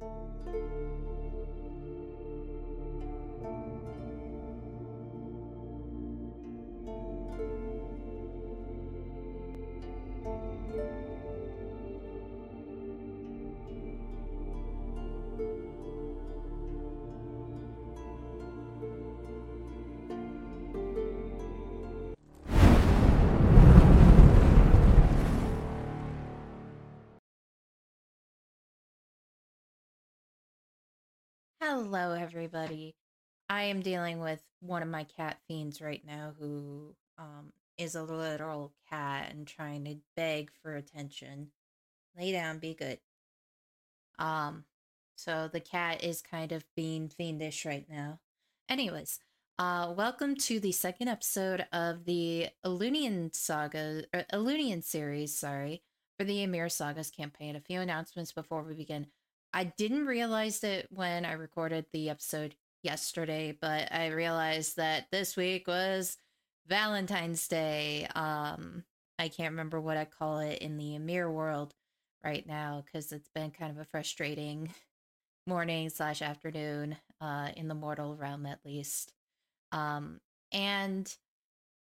Música Hello, everybody. I am dealing with one of my cat fiends right now who um, is a literal cat and trying to beg for attention. Lay down, be good. Um, so the cat is kind of being fiendish right now. Anyways, uh, welcome to the second episode of the Elunian saga, or Elunian series, sorry, for the Imyher Sagas campaign. A few announcements before we begin. I didn't realize it when I recorded the episode yesterday, but I realized that this week was Valentine's Day. Um, I can't remember what I call it in the Imyher world right now because it's been kind of a frustrating morning slash afternoon uh, in the mortal realm at least. Um, and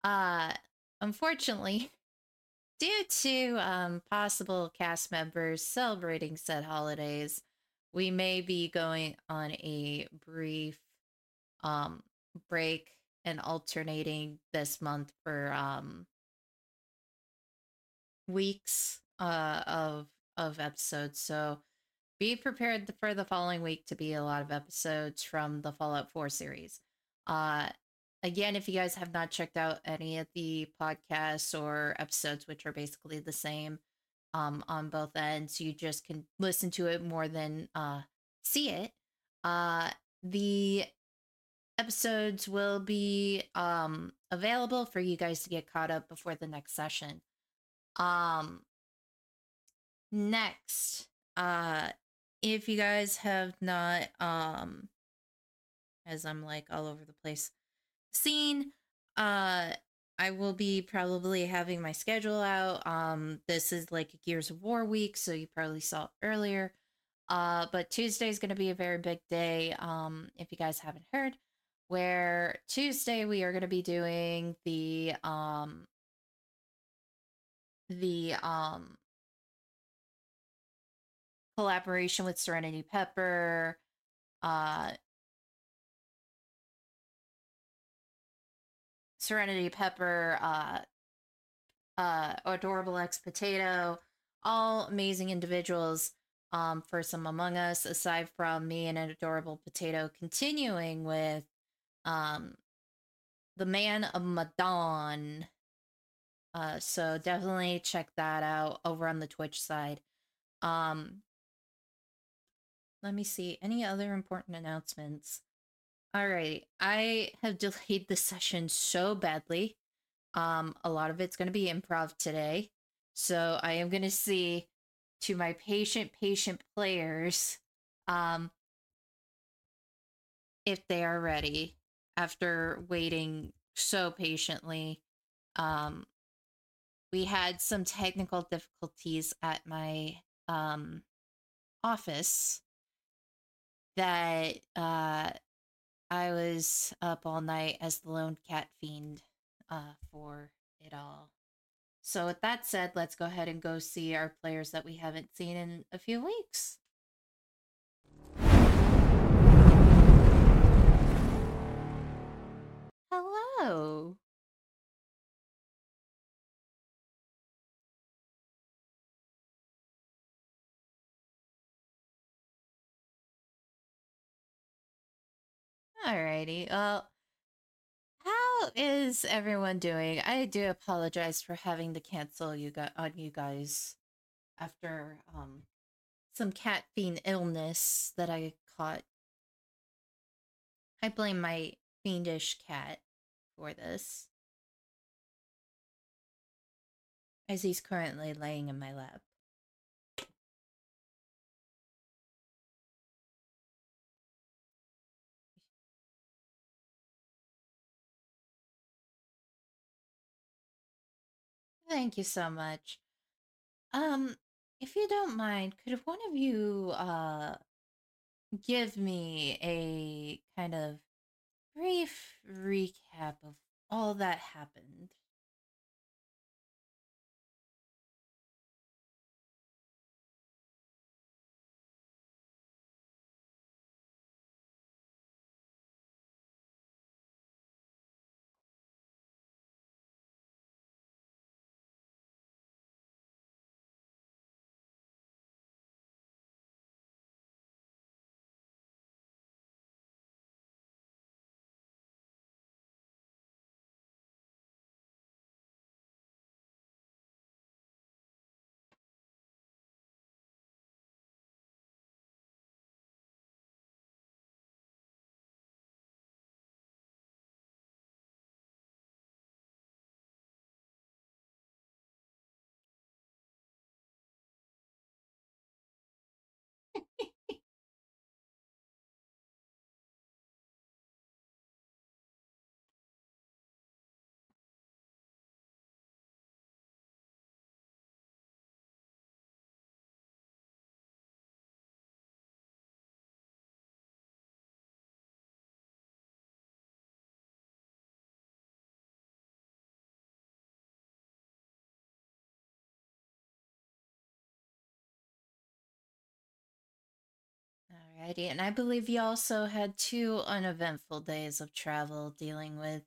uh, unfortunately, due to um, possible cast members celebrating said holidays, we may be going on a brief um, break and alternating this month for um, weeks uh, of of episodes. So be prepared for the following week to be a lot of episodes from the Fallout 4 series. Uh, again, if you guys have not checked out any of the podcasts or episodes, which are basically the same um, on both ends, you just can listen to it more than uh, see it. Uh, the episodes will be um, available for you guys to get caught up before the next session. Um, next, uh, if you guys have not, um, as I'm like all over the place, seen, uh, I will be probably having my schedule out. Um, this is like Gears of War week, so you probably saw it earlier. Uh, but Tuesday is going to be a very big day. Um, if you guys haven't heard, where Tuesday we are going to be doing the um the um collaboration with Serenity Pepper, uh Serenity Pepper, uh uh Adorable X Potato, all amazing individuals um for some among us aside from me and an adorable potato continuing with um the man of Madon. Uh so definitely check that out over on the Twitch side. Um let me see any other important announcements. All right, I have delayed the session so badly. Um a lot of it's going to be improv today. So I am going to see to my patient patient players um if they are ready after waiting so patiently. Um, we had some technical difficulties at my um, office that uh, I was up all night as the lone cat fiend uh, for it all. So, with that said, let's go ahead and go see our players that we haven't seen in a few weeks. Hello. Alrighty. Well, how is everyone doing? I do apologize for having to cancel you got on you guys after um some cat fiend illness that I caught. I blame my fiendish cat for this. As he's currently laying in my lap. Thank you so much. Um, if you don't mind, could one of you uh give me a kind of brief recap of all that happened. Alrighty, and I believe you also had two uneventful days of travel dealing with,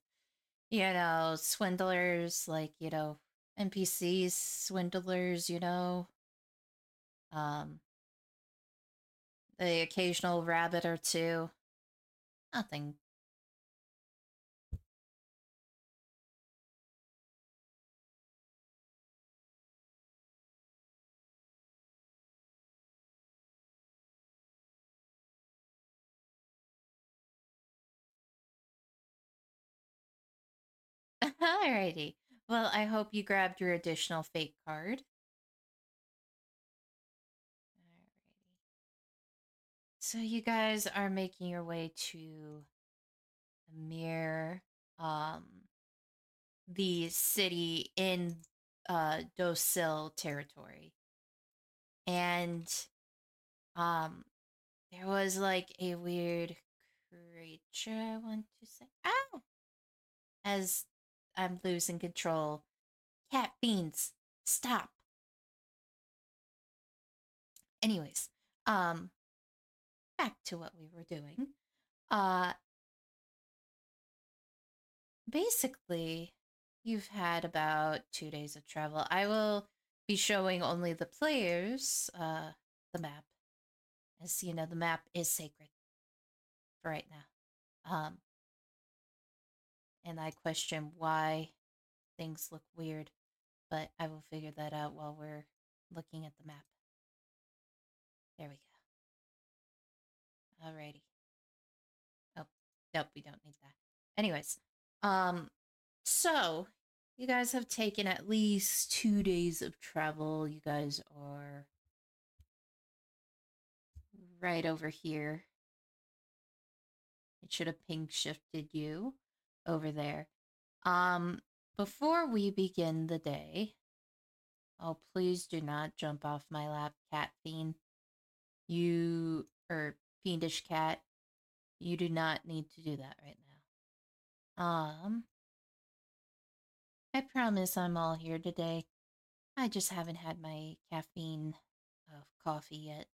you know, swindlers, like, you know, NPCs, swindlers, you know, um, the occasional rabbit or two. Nothing. Alrighty. Well, I hope you grabbed your additional fate card. Alrighty. So you guys are making your way to the Mir, um, the city in uh Dosil territory. And um there was like a weird creature I want to say. oh, As I'm losing control. Cat fiends, stop. Anyways, um back to what we were doing. Uh basically you've had about 2 days of travel. I will be showing only the players uh the map. As you know, the map is sacred for right now. Um and I question why things look weird, but I will figure that out while we're looking at the map. There we go. Alrighty. Oh, nope, we don't need that. Anyways, um, so you guys have taken at least two days of travel. You guys are right over here. It should have ping shifted you over there. Um, before we begin the day, oh, please do not jump off my lap, cat fiend. You, or fiendish cat, you do not need to do that right now. Um, I promise I'm all here today. I just haven't had my caffeine of coffee yet.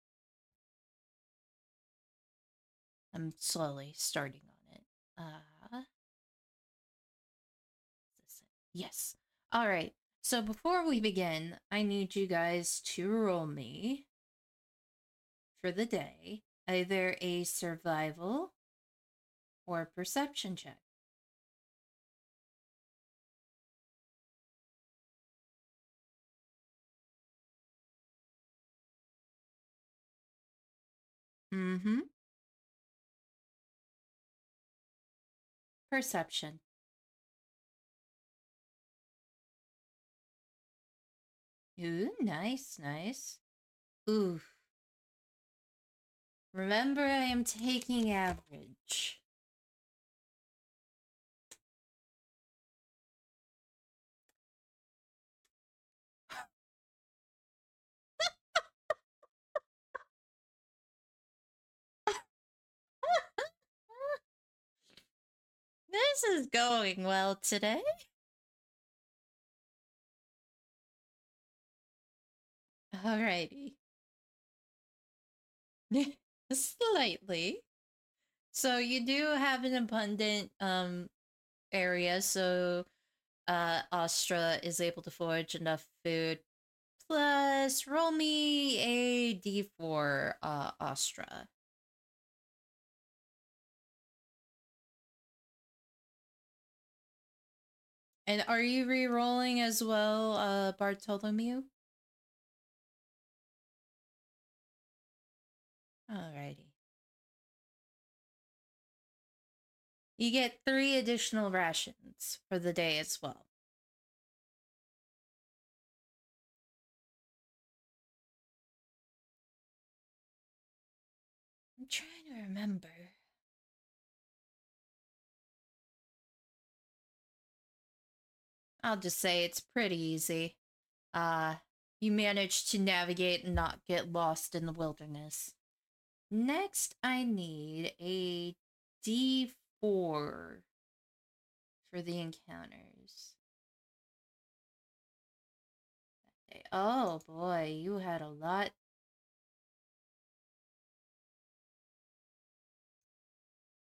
I'm slowly starting on it. Uh, Yes. All right. So before we begin, I need you guys to roll me for the day either a survival or perception check. Mm-hmm. Perception. Ooh, nice, nice. Ooh. Remember, I am taking average. this is going well today. Alrighty. Slightly. So you do have an abundant um area, so uh Astra is able to forage enough food. Plus roll me a D4 uh Astra. And are you re-rolling as well, uh Bartholomew? Alrighty. You get three additional rations for the day as well. I'm trying to remember. I'll just say it's pretty easy. Uh, you manage to navigate and not get lost in the wilderness. Next, I need a D4 for the encounters. Oh boy, you had a lot.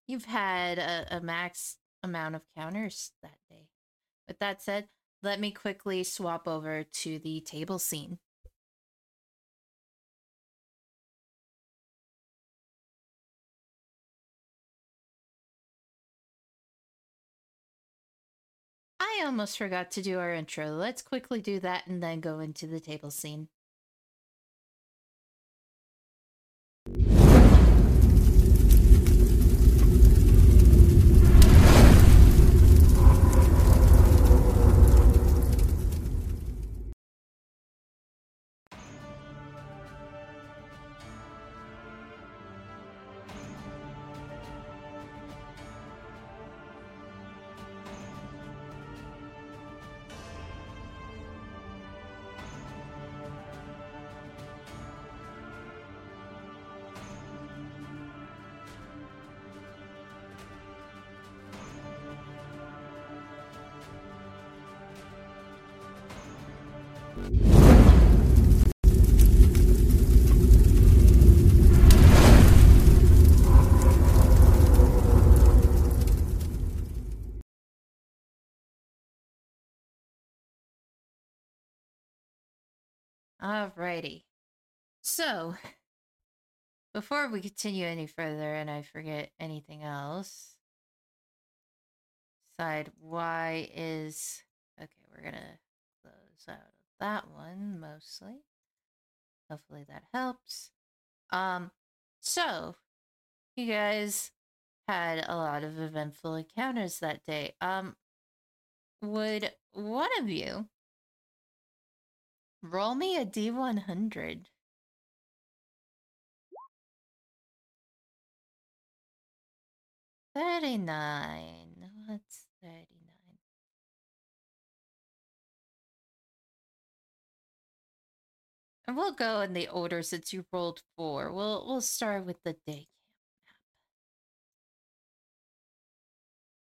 You've had a, a max amount of counters that day. With that said, let me quickly swap over to the table scene. I almost forgot to do our intro. Let's quickly do that and then go into the table scene. Alrighty. So, before we continue any further and I forget anything else, side Y is okay, we're gonna close out of that one mostly. Hopefully that helps. Um, so you guys had a lot of eventful encounters that day. Um, would one of you Roll me a D100. Thirty-nine. What's thirty-nine? And we'll go in the order since you rolled four. We'll we'll start with the day camp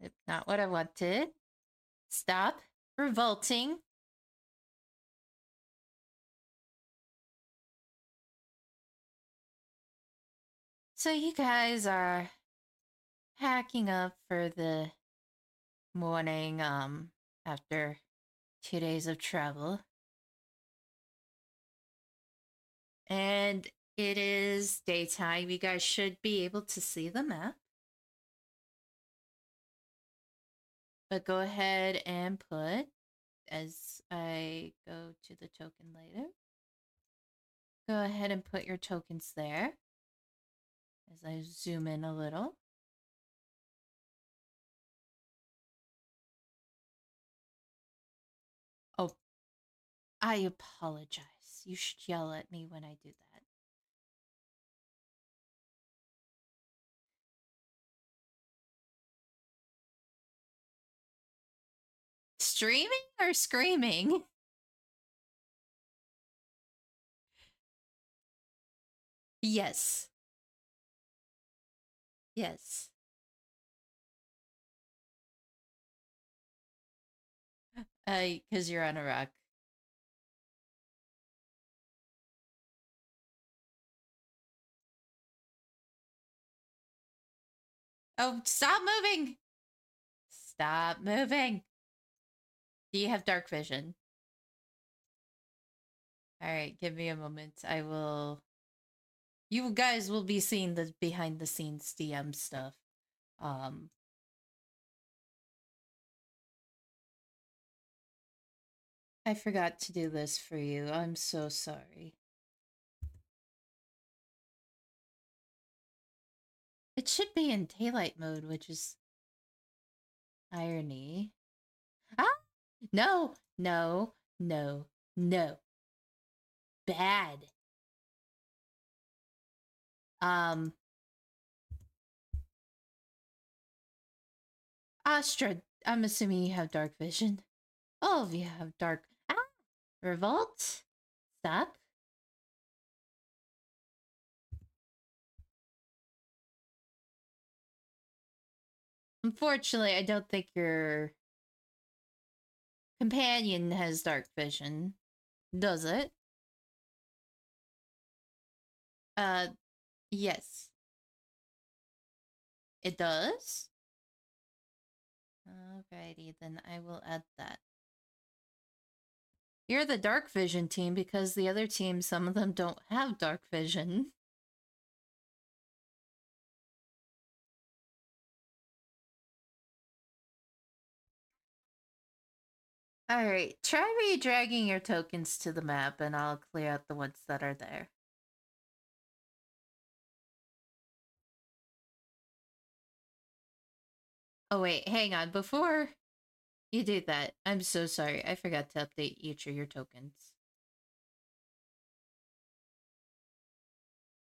map. Not what I wanted. Stop revolting. So you guys are packing up for the morning um after two days of travel. And it is daytime. You guys should be able to see the map. But go ahead and put, as I go to the token later, go ahead and put your tokens there as I zoom in a little. Oh, I apologize. You should yell at me when I do that. Streaming or screaming? Yes. Yes. Uh, because you're on a rock. Oh, stop moving! Stop moving! Do you have dark vision? Alright, give me a moment. I will... You guys will be seeing the behind-the-scenes DM stuff. Um... I forgot to do this for you. I'm so sorry. It should be in daylight mode, which is irony. Ah! No, no, no, no. Bad. Um. Astra, I'm assuming you have dark vision. All of you have dark. Ah! Revolt? Stop. Unfortunately, I don't think your companion has dark vision. Does it? Uh, yes. It does? Alrighty, then I will add that. You're the dark vision team because the other team, some of them don't have dark vision. Alright, try re-dragging your tokens to the map and I'll clear out the ones that are there. Oh wait, hang on. Before you do that, I'm so sorry. I forgot to update each of your tokens.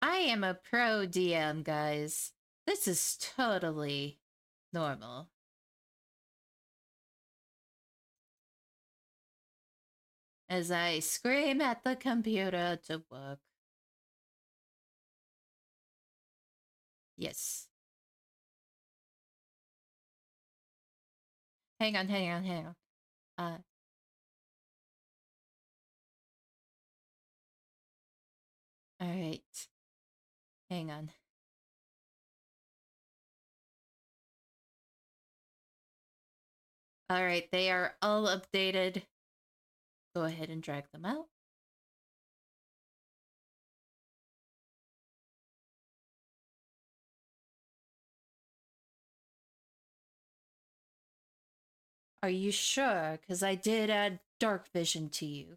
I am a pro DM, guys. This is totally normal. as I scream at the computer to work. Yes. Hang on, hang on, hang on. Uh, all right. Hang on. All right, they are all updated. Go ahead and drag them out. Are you sure? Because I did add dark vision to you.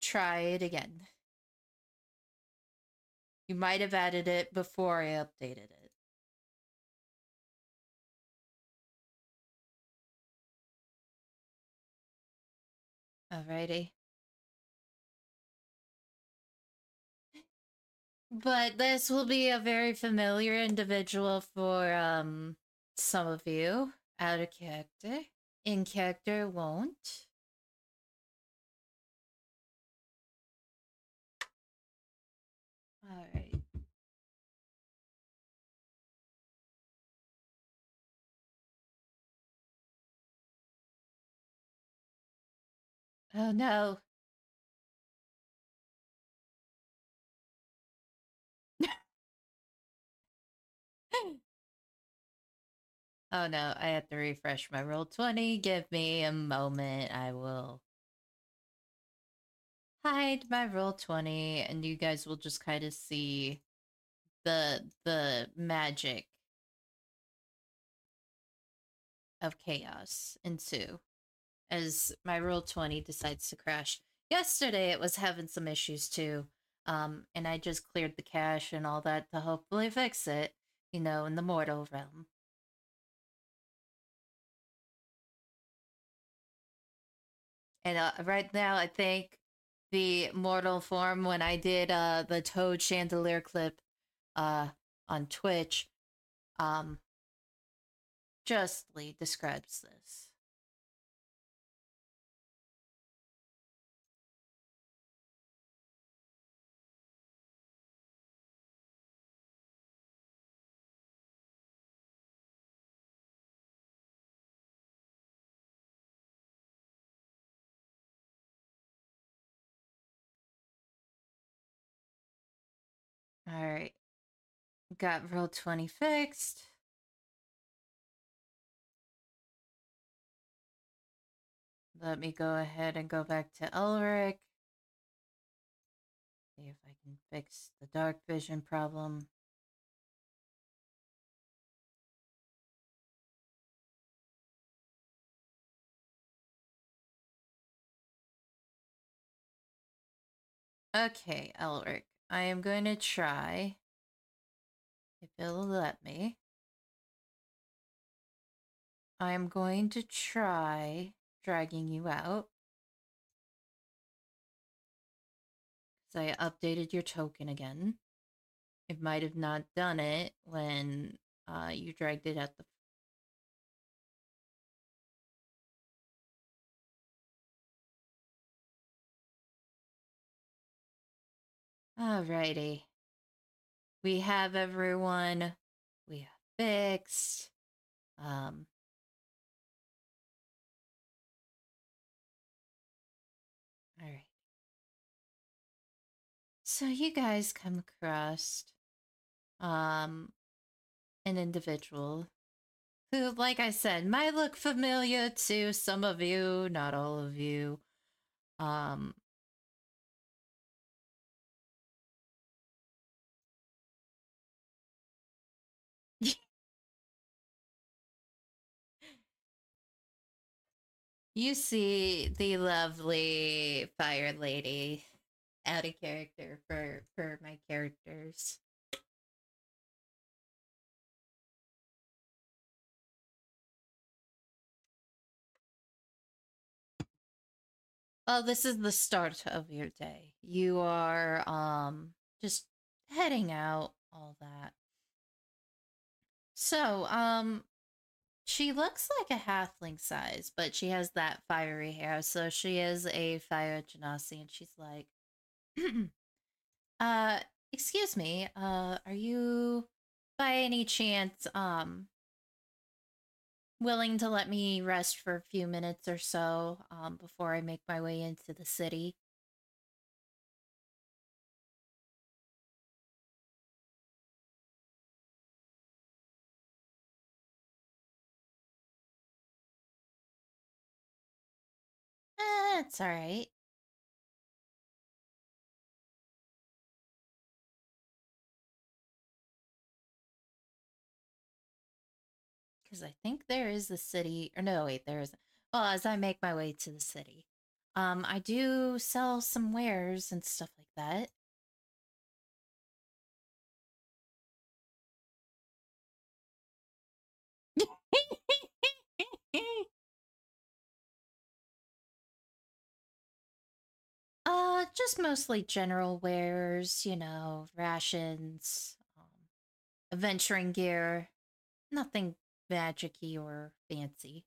Try it again. You might have added it before I updated it. Alrighty. But this will be a very familiar individual for um some of you. Out of character. In character won't. Alright. Oh no. Oh no, I have to refresh my Roll20. Give me a moment. I will hide my Roll20 and you guys will just kind of see the the magic of chaos ensue as my Roll20 decides to crash. Yesterday it was having some issues too. Um, and I just cleared the cache and all that to hopefully fix it, you know, in the mortal realm. And uh, right now, I think the mortal form when I did uh, the Toad Chandelier clip uh, on Twitch um, justly describes this. Alright. Got roll 20 fixed. Let me go ahead and go back to Elric. See if I can fix the dark vision problem. Okay, Elric. I am going to try, if it'll let me. I am going to try dragging you out. Because I updated your token again. It might have not done it when uh, you dragged it out the Alrighty. We have everyone. We have fixed. Um. Alright. So you guys come across um an individual who, like I said, might look familiar to some of you, not all of you. Um You see the lovely fire lady out of character for for my characters. Well, this is the start of your day. You are um just heading out, all that. So, um she looks like a halfling size, but she has that fiery hair, so she is a fire genasi, and she's like, uh, excuse me, uh, are you by any chance, um, willing to let me rest for a few minutes or so, um, before I make my way into the city? It's alright. Because I think there is the city, or no, wait, there isn't. Well, as I make my way to the city, um, I do sell some wares and stuff like that. Uh, just mostly general wares, you know, rations, um, adventuring gear, nothing magicy or fancy.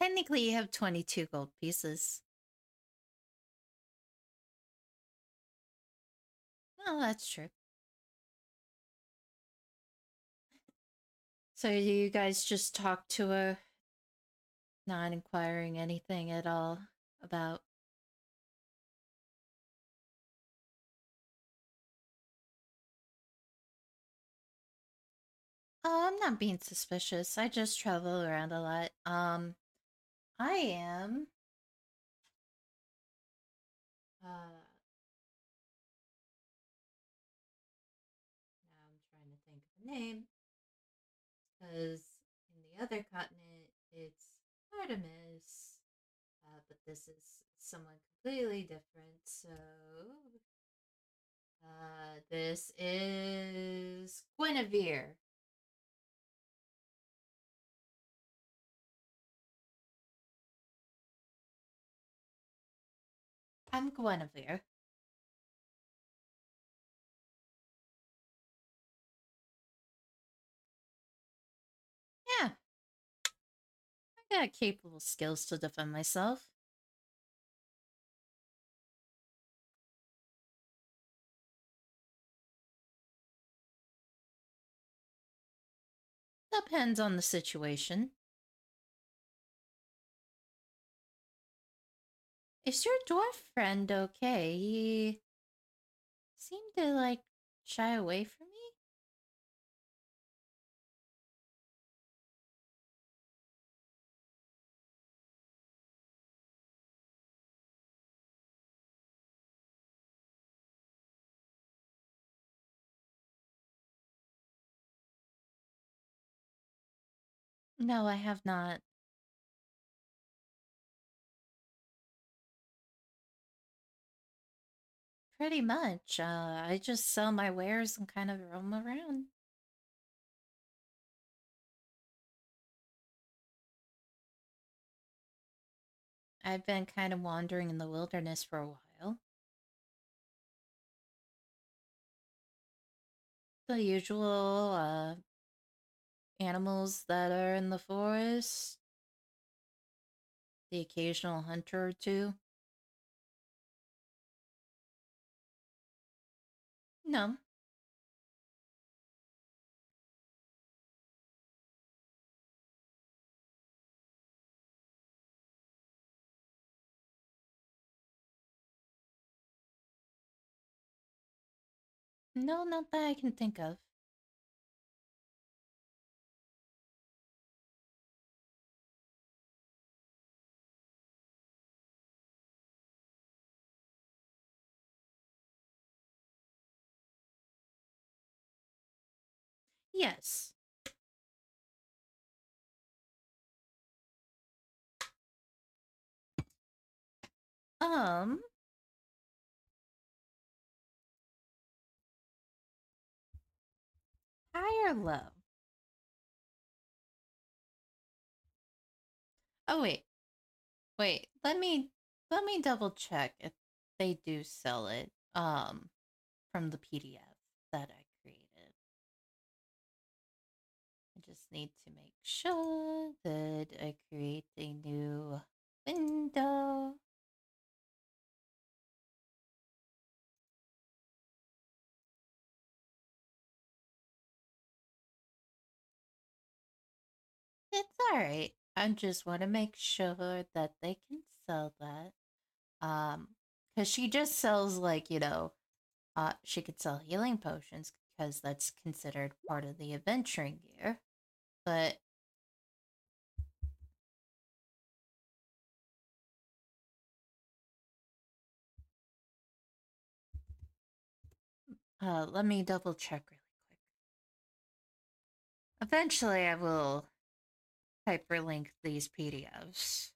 Technically, you have 22 gold pieces. Oh, that's true. So you guys just talk to her, not inquiring anything at all about. Oh, I'm not being suspicious. I just travel around a lot. Um, I am. Uh, name. Because in the other continent, it's Artemis. Uh, but this is someone completely different. So, uh, this is Guinevere. I'm Guinevere. I got capable skills to defend myself. Depends on the situation. Is your dwarf friend okay? He seemed to like shy away from No, I have not. Pretty much. Uh, I just sell my wares and kind of roam around. I've been kind of wandering in the wilderness for a while. The usual uh, animals that are in the forest, the occasional hunter or two. No. No, not that I can think of. Yes. Um. High or low? Oh wait. Wait, let me let me double check if they do sell it um from the PDF that I need to make sure that I create a new window. It's alright. I just want to make sure that they can sell that. Um, because she just sells like, you know, uh, she could sell healing potions because that's considered part of the adventuring gear. But uh, let me double check really quick. Eventually, I will hyperlink these PDFs.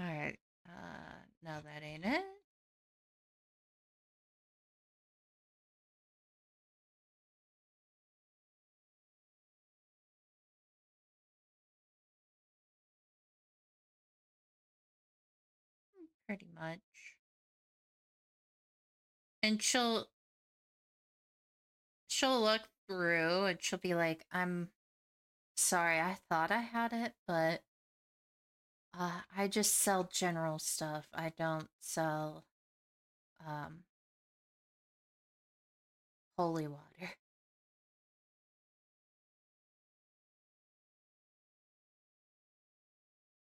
Alright, uh, no, that ain't it. Pretty much. And she'll she'll look through and she'll be like, I'm sorry, I thought I had it, but uh, I just sell general stuff. I don't sell um holy water.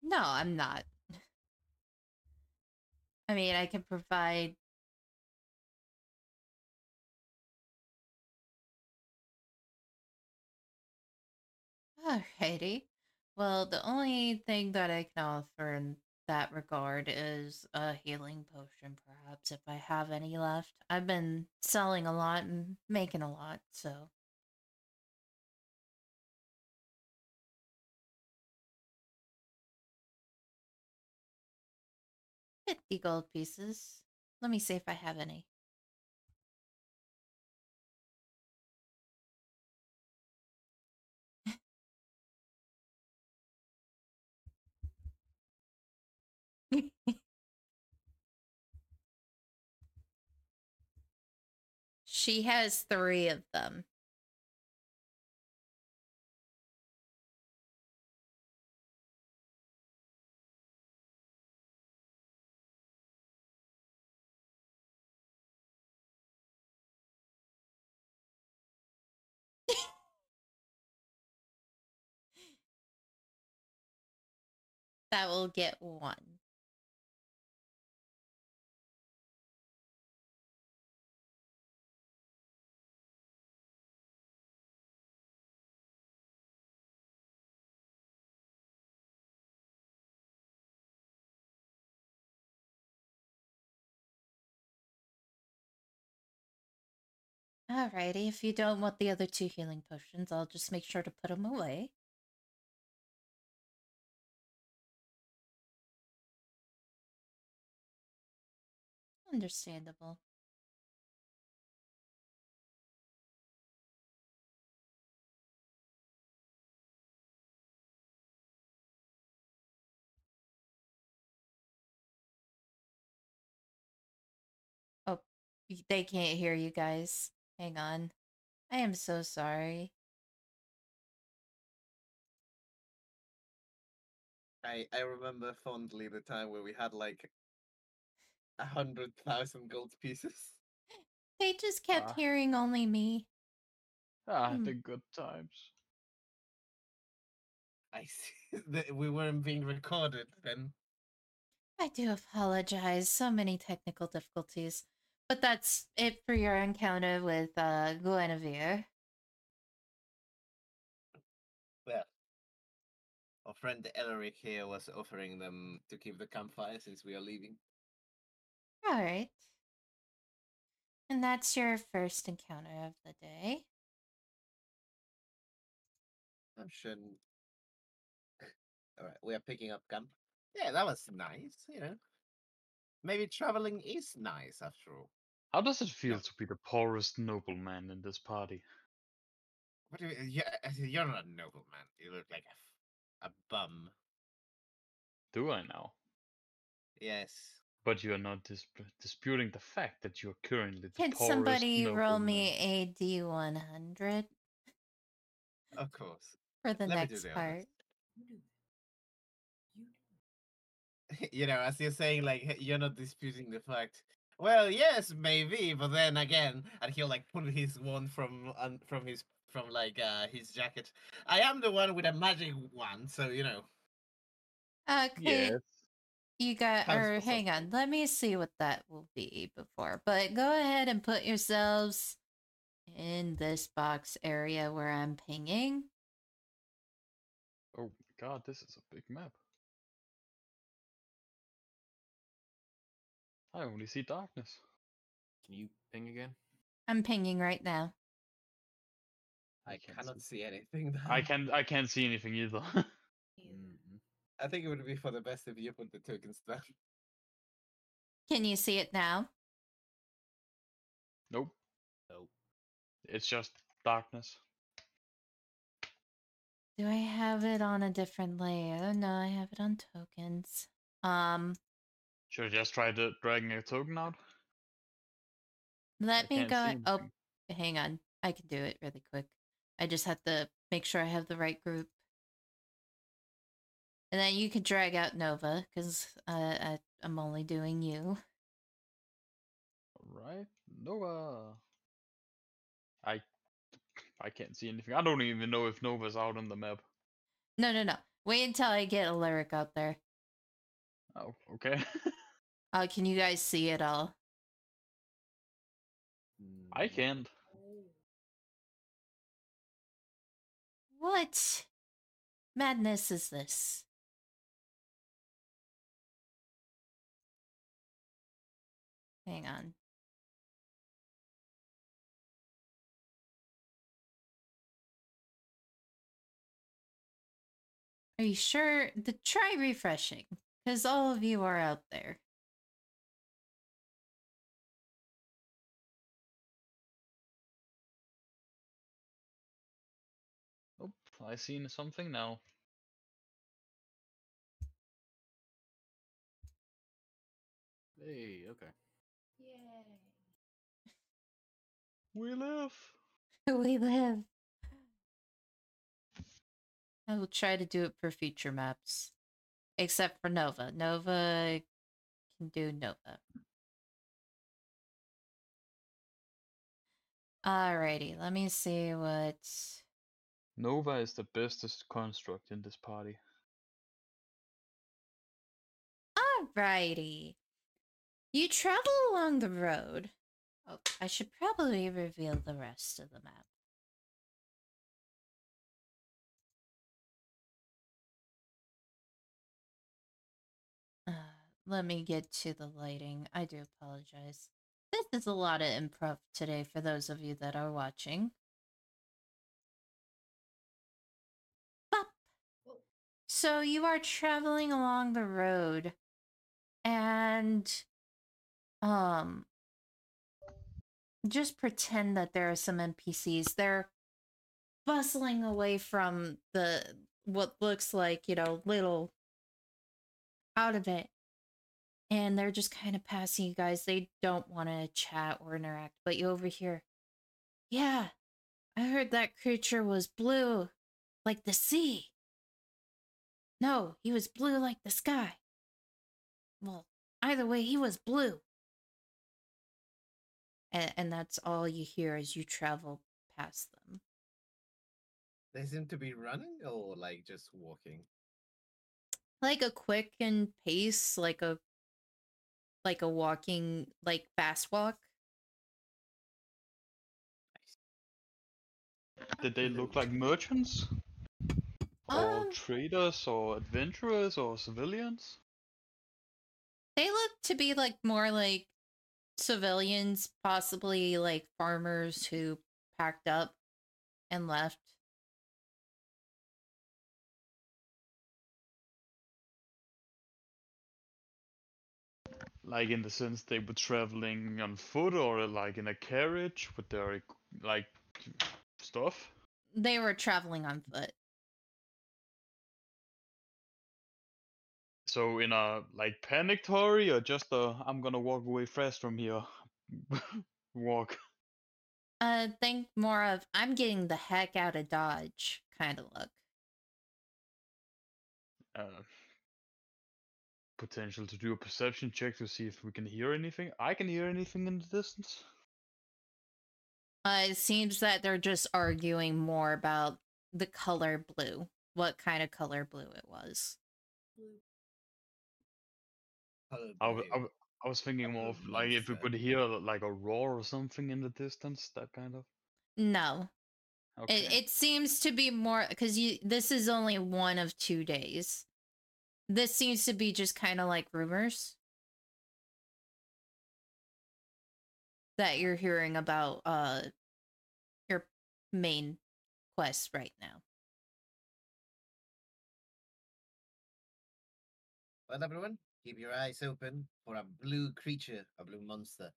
No, I'm not. I mean, I can provide Alrighty. Well, the only thing that I can offer in that regard is a healing potion, perhaps, if I have any left. I've been selling a lot and making a lot, so. 50 gold pieces. Let me see if I have any. She has three of them. that will get one. Alrighty, if you don't want the other two healing potions, I'll just make sure to put them away. Understandable. Oh, they can't hear you guys. Hang on. I am so sorry. I I remember fondly the time where we had like a hundred thousand gold pieces. They just kept Ah. hearing only me. Ah, Hmm. the good times. I see that we weren't being recorded then. I do apologize. So many technical difficulties. But that's it for your encounter with uh, Guinevere. Well, our friend Elric here was offering them to keep the campfire since we are leaving. All right. And that's your first encounter of the day. I'm sure. All right, we are picking up camp. Yeah, that was nice. You know, maybe traveling is nice after all. How does it feel to be the poorest nobleman in this party? What do you, yeah, you're not a nobleman. You look like a bum. Do I now? Yes. But you are not dis- disputing the fact that you are currently the Can poorest somebody roll nobleman. me a D100 Of course. for the Let next the part? you know, as you're saying, like you're not disputing the fact. Well, yes, maybe, but then again, and he'll like pull his wand from un, from his from like uh his jacket. I am the one with a magic wand, so you know. Okay, Yes. you got, Counts or for hang on, let me see what that will be before. But go ahead and put yourselves in this box area where I'm pinging. Oh god, this is a big map. I only see darkness. Can you ping again? I'm pinging right now. I can't cannot see. see anything. I can I can't see anything either. Mhm. I think it would be for the best if you put the tokens down. Can you see it now? nope. Nope. It's just darkness. Do I have it on a different layer? No, I have it on tokens. Um, Should I just try to dragging a token out? let I me go. Oh, hang on. I can do it really quick. I just have to make sure I have the right group. And then you can drag out Nova because uh, I, I'm only doing you. Alright. Nova. I I can't see anything. I don't even know if Nova's out on the map. No, no, no. Wait until I get Elric out there. Oh, okay. Uh, can you guys see it all? I Mm, can't. What madness is this? Hang on. Are you sure? The try refreshing, because all of you are out there. Oh, I seen something now. Hey, okay. Yay. We live. we live. I will try to do it for future maps. Except for Nova. Nova can do Nova. Alrighty, let me see what. Nova is the bestest construct in this party. Alrighty. You travel along the road. Oh, I should probably reveal the rest of the map. Let me get to the lighting. I do apologize. This is a lot of improv today for those of you that are watching. Bop. So you are traveling along the road and um just pretend that there are some NPCs. They're bustling away from the what looks like, you know, little out of it. And they're just kind of passing you guys. They don't want to chat or interact, but you overhear, Yeah, I heard that creature was blue, like the sea. No, he was blue like the sky. Well, either way, he was blue. And, and that's all you hear as you travel past them. They seem to be running or like just walking. Like a quick and pace, like a like a walking like fast walk. Did they look like merchants? Or Um, traders or adventurers or civilians? They look to be like more like civilians, possibly like farmers who packed up and left. Like in the sense they were traveling on foot or like in a carriage with their like stuff? They were traveling on foot. So in a like panic, hurry, or just a I'm gonna walk away fast from here walk? Uh, think more of I'm getting the heck out of Dodge kind of look. Uh, potential to do a perception check to see if we can hear anything. I can hear anything in the distance. Uh, it seems that they're just arguing more about the color blue, what kind of color blue it was. Colored I, w- blue. I, w- I was thinking more of like if we could hear like a roar or something in the distance, that kind of. No, Okay. it, it seems to be more because you. This is only one of two days. This seems to be just kind of like rumors that you're hearing about uh your main quest right now. Well, everyone, keep your eyes open for a blue creature, a blue monster,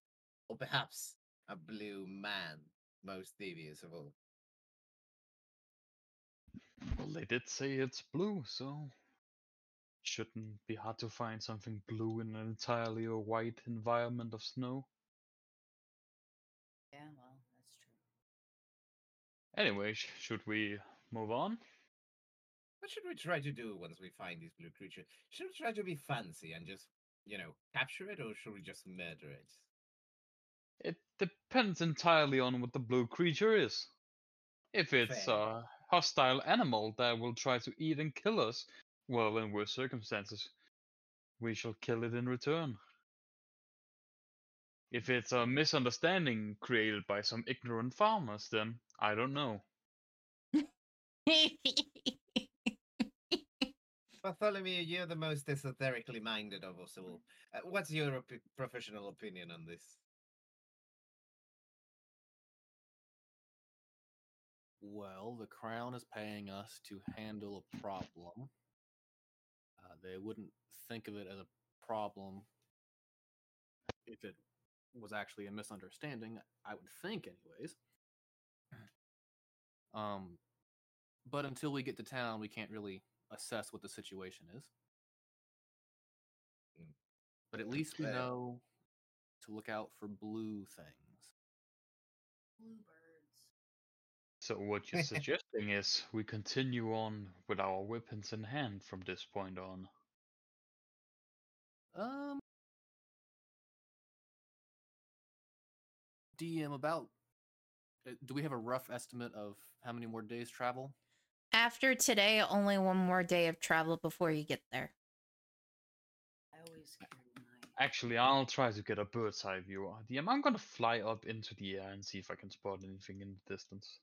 or perhaps a blue man, most devious of all. Well, they did say it's blue, so shouldn't be hard to find something blue in an entirely white environment of snow. Yeah, well, that's true. Anyway, sh- should we move on? What should we try to do once we find this blue creature? Should we try to be fancy and just, you know, capture it, or should we just murder it? It depends entirely on what the blue creature is. If it's Fair. a hostile animal that will try to eat and kill us, well, in worse circumstances, we shall kill it in return. If it's a misunderstanding created by some ignorant farmers, then I don't know. Bartholomew, you're the most esoterically minded of us all. Uh, what's your opi- professional opinion on this? Well, the crown is paying us to handle a problem. They wouldn't think of it as a problem if it was actually a misunderstanding. I would think, anyways. Um, but until we get to town, we can't really assess what the situation is. Mm. But at least we know to look out for blue things. Bluebirds. So what you're suggesting is we continue on with our weapons in hand from this point on. Um, DM about. uh, Do we have a rough estimate of how many more days travel? After today, only one more day of travel before you get there. I always carry mine. Actually, I'll try to get a bird's eye view. DM, I'm gonna fly up into the air and see if I can spot anything in the distance.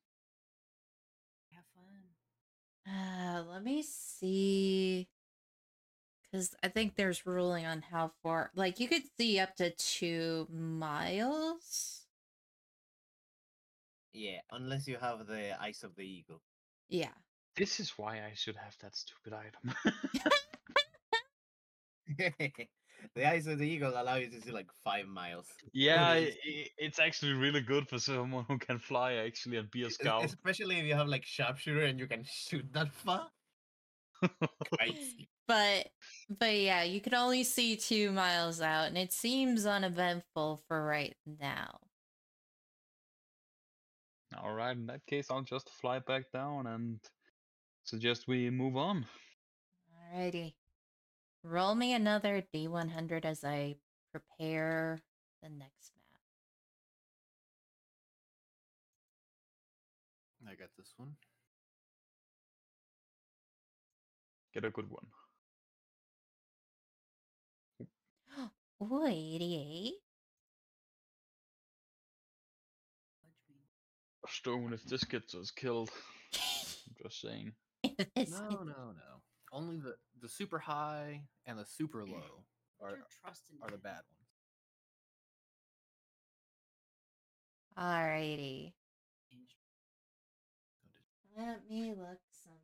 Have fun. Uh, let me see. Because I think there's ruling on how far. Like, you could see up to two miles. Yeah, unless you have the eyes of the eagle. Yeah. This is why I should have that stupid item. the eyes of the eagle allow you to see like five miles. yeah, it i- i- it's actually really good for someone who can fly actually and be a scout. Especially if you have like sharpshooter and you can shoot that far. Crazy. But but yeah, you can only see two miles out, and it seems uneventful for right now. All right, in that case, I'll just fly back down and suggest we move on. Alrighty. Roll me another D100 as I prepare the next map. I got this one. Get a good one. Ooh, 88. Fudge. Stone, if this gets us killed. I'm just saying. No, no, no. Only the the super high and the super low are your are the bad ones. Alrighty. Change- Let me look something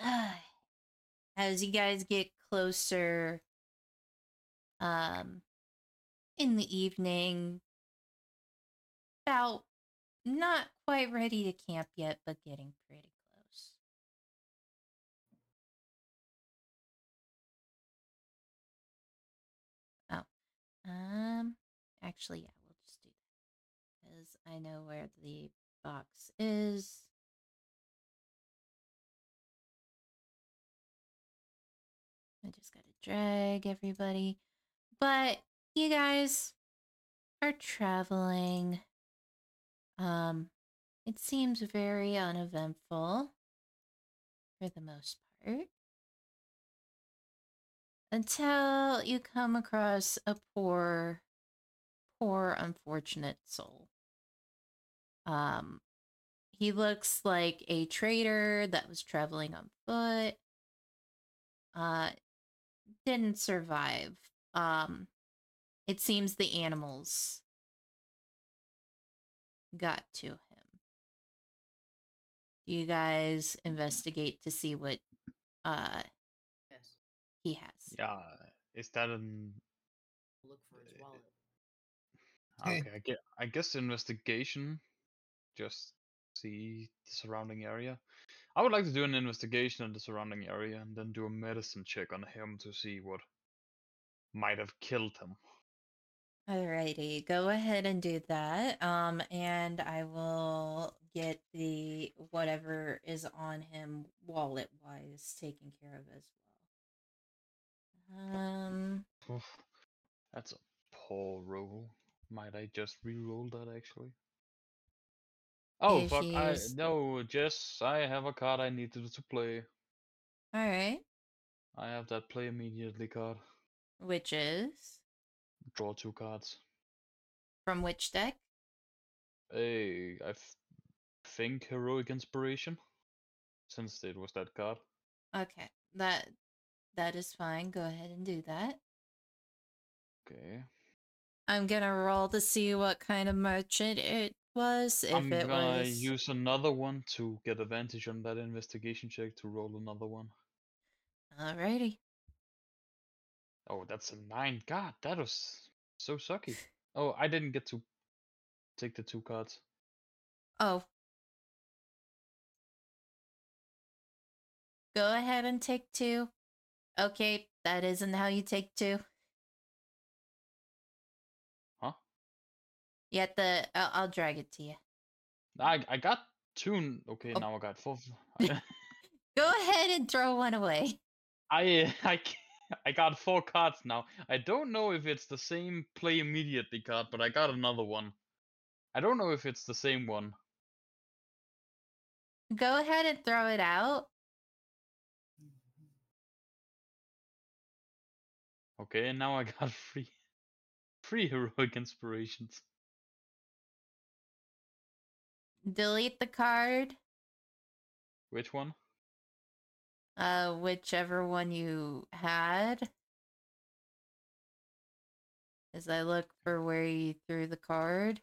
up. As you guys get closer, um, in the evening, about not quite ready to camp yet, but getting pretty close. Oh, um, actually, yeah, we'll just do that because I know where the box is. I just gotta drag everybody. But you guys are traveling. Um, it seems very uneventful for the most part. Until you come across a poor, poor, unfortunate soul. Um, he looks like a trader that was traveling on foot. Uh, didn't survive. Um, it seems the animals got to him. You guys investigate to see what uh Yes. he has? Yeah, is that an Look for his Uh, wallet. okay? I guess, I guess investigation. Just see the surrounding area. I would like to do an investigation in the surrounding area and then do a medicine check on him to see what might have killed him. Alrighty, go ahead and do that. Um, and I will get the whatever is on him wallet wise taken care of as well. Um, Oof, That's a poor roll. Might I just re-roll that actually? Oh fuck! I he's- no, Jess. I have a card I needed to play. all right, I have that play immediately card. which is Draw two cards. from which deck? Hey, I f- think heroic inspiration, since it was that card. Okay, that that is fine. Go ahead and do that. Okay. I'm gonna roll to see what kind of merchant it was. If I'm it gonna was use another one to get advantage on that investigation check to roll another one. alrighty. Oh, that's a nine. God, that was so sucky. Oh, I didn't get to take the two cards. Oh. Go ahead and take two. Okay, that isn't how you take two. Huh? Yet the I'll, I'll drag it to you. I I got two. Okay, Oh. now I got four. Go ahead and throw one away. I I ca- I got four cards now. I don't know if it's the same play immediately card, but I got another one. I don't know if it's the same one. Go ahead and throw it out. Okay, and now I got three three heroic inspirations. Delete the card. Which one? Uh, whichever one you had. As I look for where you threw the card.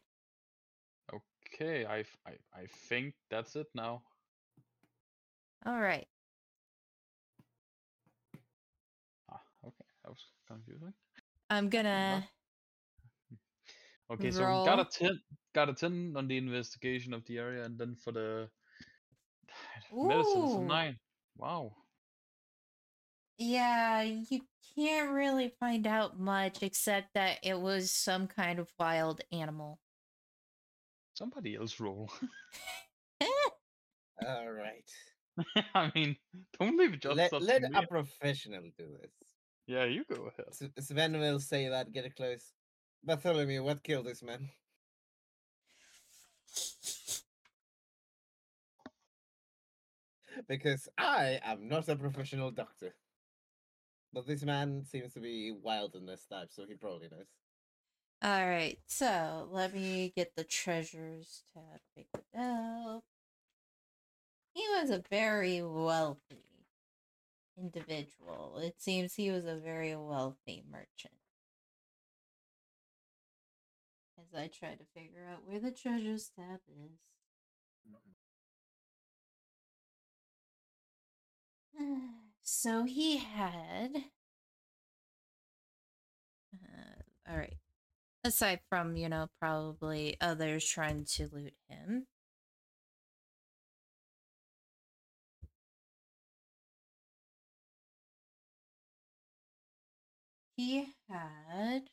Okay, I, I, I think that's it now. All right. Ah, okay, that was confusing. I'm gonna. Okay, so we got a ten, got a ten on the investigation of the area, and then for the medicine, it's a nine. Wow. Yeah, you can't really find out much except that it was some kind of wild animal. Somebody else roll. All right. I mean, don't leave it just Let, up let a professional do this. Yeah, you go ahead. S- Sven will say that. Get it close. Bartholomew, what killed this man? Because I am not a professional doctor. But this man seems to be wild in this type, so he probably knows. All right, so let me get the treasures tab figured out. He was a very wealthy individual. It seems he was a very wealthy merchant. As I try to figure out where the treasures tab is. So he had. Uh, all right. Aside from, you know, probably others trying to loot him. He had.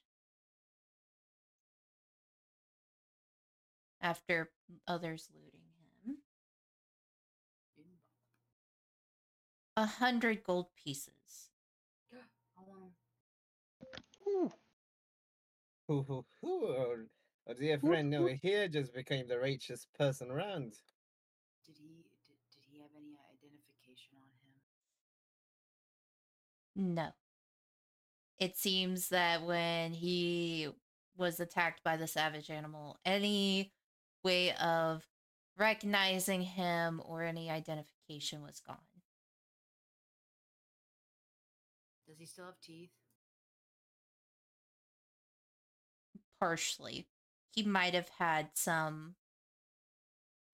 After others looting a hundred gold pieces. Oh, I want Ooh. Hoo hoo hoo. Our, our dear Woot friend over here just became the richest person around. Did he did, did he have any identification on him? No. It seems that when he was attacked by the savage animal, any way of recognizing him or any identification was gone. Does he still have teeth? Partially. He might have had some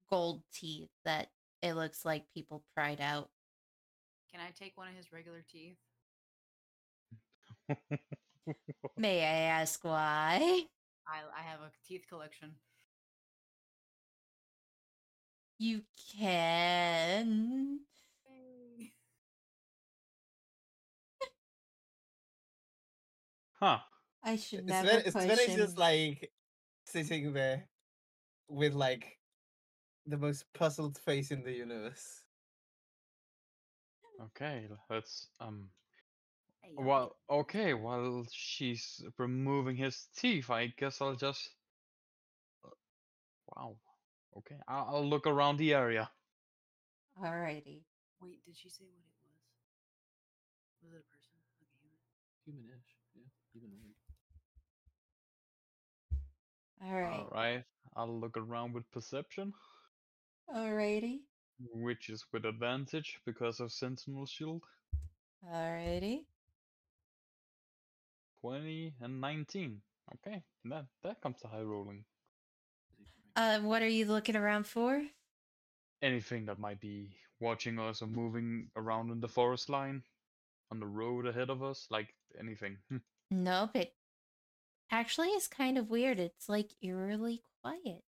gold teeth that it looks like people pried out. Can I take one of his regular teeth? May I ask why? I I have a teeth collection. You can. Huh. I should Sven, never Sven push is him. just like sitting there with like the most puzzled face in the universe. Okay, let's um. Well, okay. While she's removing his teeth, I guess I'll just. uh, Wow. Okay, I'll, I'll look around the area. Alrighty. Wait, did she say what it was? Was it a person? Like a human? Humanish, yeah. Alright. All right. I'll look around with perception, Alrighty. which is with advantage because of Sentinel Shield. Alrighty. 20 and 19. Okay, that that comes to high rolling. Is he trying- Uh, what are you looking around for? Anything that might be watching us or moving around in the forest line, on the road ahead of us, like anything. Nope. It actually is kind of weird. It's like eerily quiet.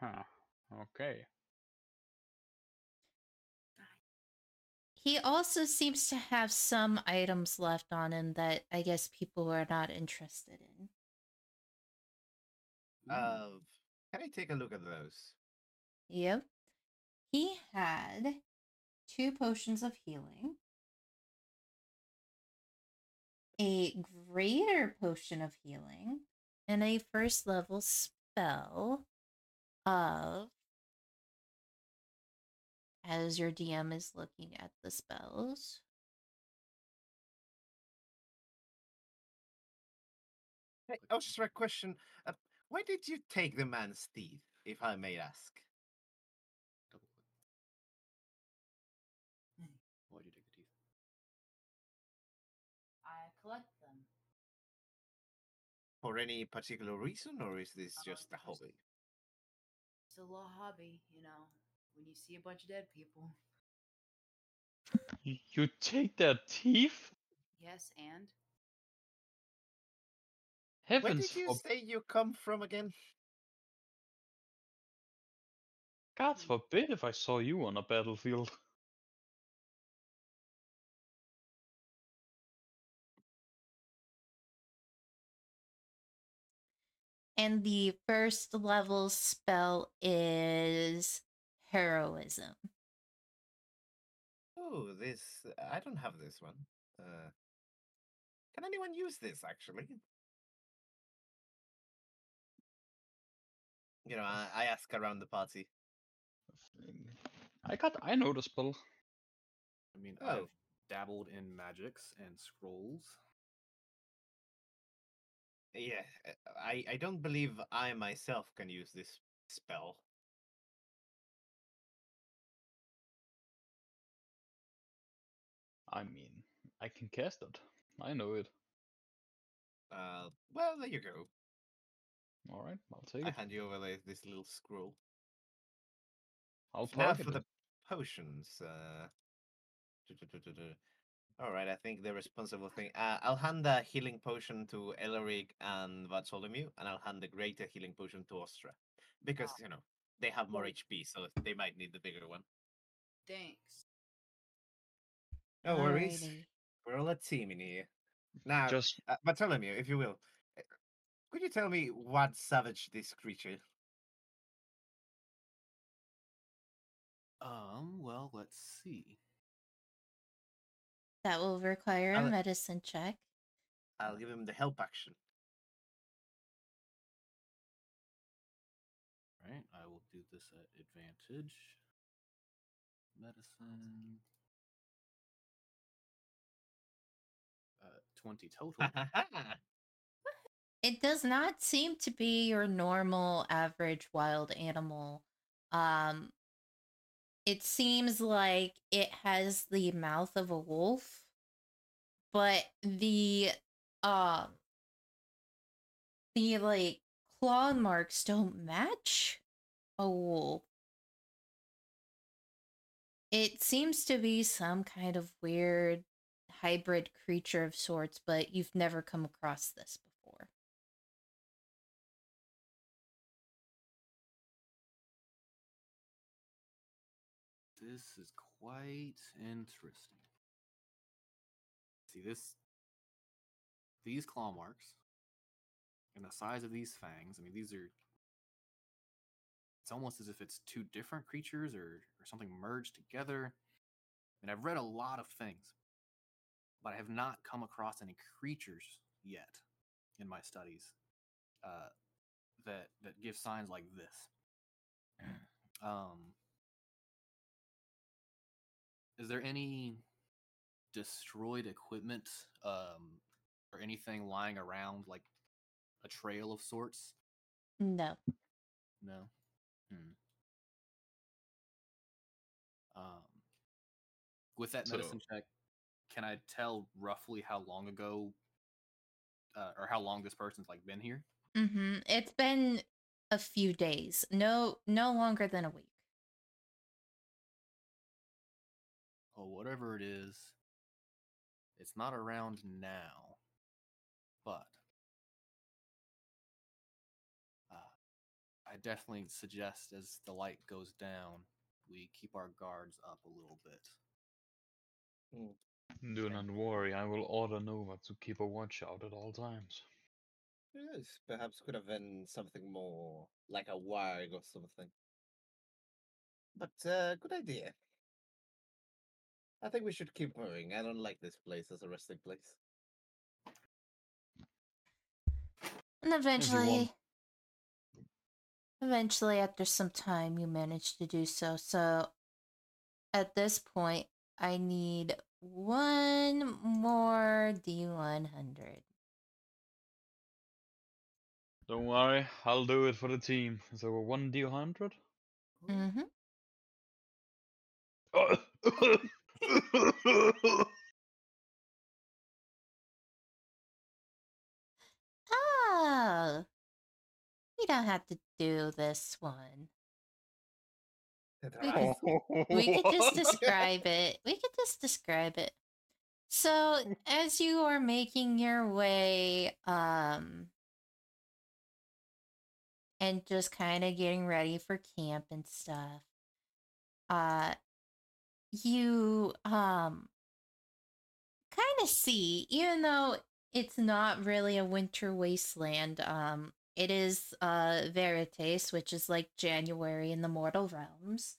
Huh. Okay. He also seems to have some items left on him that I guess people are not interested in. Uh, can I take a look at those? Yep. He had two potions of healing, a greater potion of healing, and a first level spell of. As your DM is looking at the spells, Hey, oh, just a question. Uh, why did you take the man's teeth, if I may ask? Double click. Why'd you take the teeth? I collect them. For any particular reason, or is this Uh, just a hobby? It's a little hobby, you know. When you see a bunch of dead people. You take their teeth? Yes, and Heavens! Where did you for say you come from again? God forbid if I saw you on a battlefield. and the first level spell is heroism. Oh, this. I don't have this one. Uh, can anyone use this, actually? You know, I, I ask around the party. I got I know the spell. I mean, Oh. I've dabbled in magics and scrolls. Yeah, uh, I, I don't believe I myself can use this spell. I mean, I can cast it. I know it. Uh, well, there you go. All right, I'll take I it. hand you over this little scroll. I'll now for it. the potions. Uh, all right, I think the responsible thing. Uh, I'll hand the healing potion to Elric and Bartholomew, and I'll hand the greater healing potion to Ostra, because you know they have more HP, so they might need the bigger one. thanks. No worries, Alrighty. we're all a team in here. Now, Just uh, Bartholomew, if you will, uh, could you tell me what savage this creature? Um, well, let's see. That will require a I'll- medicine check. I'll give him the help action. Right, I will do this at advantage. Medicine. Uh, 20 total. It does not seem to be your normal average wild animal. Um it seems like it has the mouth of a wolf, but the um the like claw marks don't match a wolf. It seems to be some kind of weird hybrid creature of sorts, but you've never come across this before. This is quite interesting. See this these claw marks and the size of these fangs. I mean, these are it's almost as if it's two different creatures or or something merged together. And I've read a lot of things, but I have not come across any creatures yet in my studies uh, that that give signs like this. Um, is there any destroyed equipment um, or anything lying around, like a trail of sorts? No. No. Hmm. Um, with that So- medicine check, can I tell roughly how long ago, uh, or how long this person's like been here? Mm-hmm. It's been a few days. No no longer than a week. Or whatever it is, it's not around now, but uh, I definitely suggest as the light goes down, we keep our guards up a little bit. Do not worry, I will order Nova to keep a watch out at all times. Yes, perhaps could have been something more like a warg or something. But uh, good idea. I think we should keep moving. I don't like this place as a resting place. And eventually, eventually, after some time, you manage to do so. So, at this point, I need one more D100. Don't worry, I'll do it for the team. So a one D hundred. Mm-hmm. Oh, we don't have to do this one. We could, we could just describe it. We could just describe it. So, as you are making your way, um, and just kind of getting ready for camp and stuff, uh, you, um, kind of see, even though it's not really a winter wasteland, um, it is, uh, Veritas, which is like January in the Mortal Realms.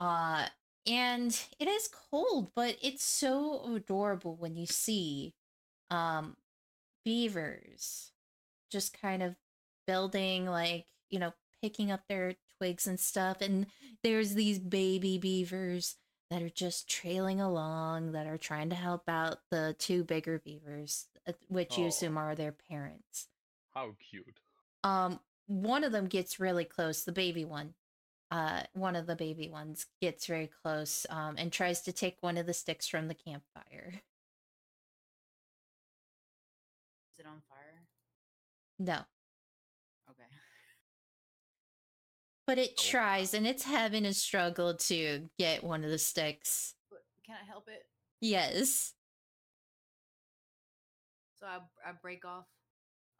Uh, and it is cold, but it's so adorable when you see um beavers just kind of building like, you know, picking up their twigs and stuff and there's these baby beavers that are just trailing along that are trying to help out the two bigger beavers, uh, which you Oh. assume are their parents. How cute. Um one of them gets really close, the baby one. Uh one of the baby ones gets very close um and tries to take one of the sticks from the campfire. Is it on fire? No. But it Oh. tries and it's having a struggle to get one of the sticks. Can I help it? Yes. So I I break off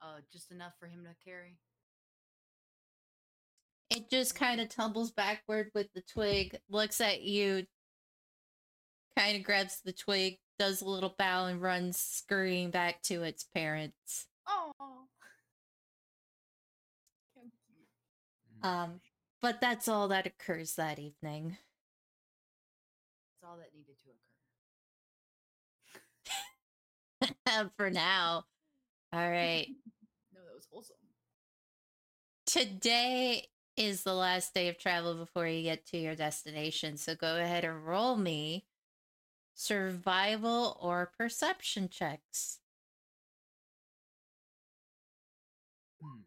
uh just enough for him to carry. It just kind of tumbles backward with the twig, looks at you, kind of grabs the twig, does a little bow, and runs scurrying back to its parents. Oh. Um, but that's all that occurs that evening. That's all that needed to occur. For now. All right. no, that was awesome. Today is the last day of travel before you get to your destination. So go ahead and roll me survival or perception checks. Hmm.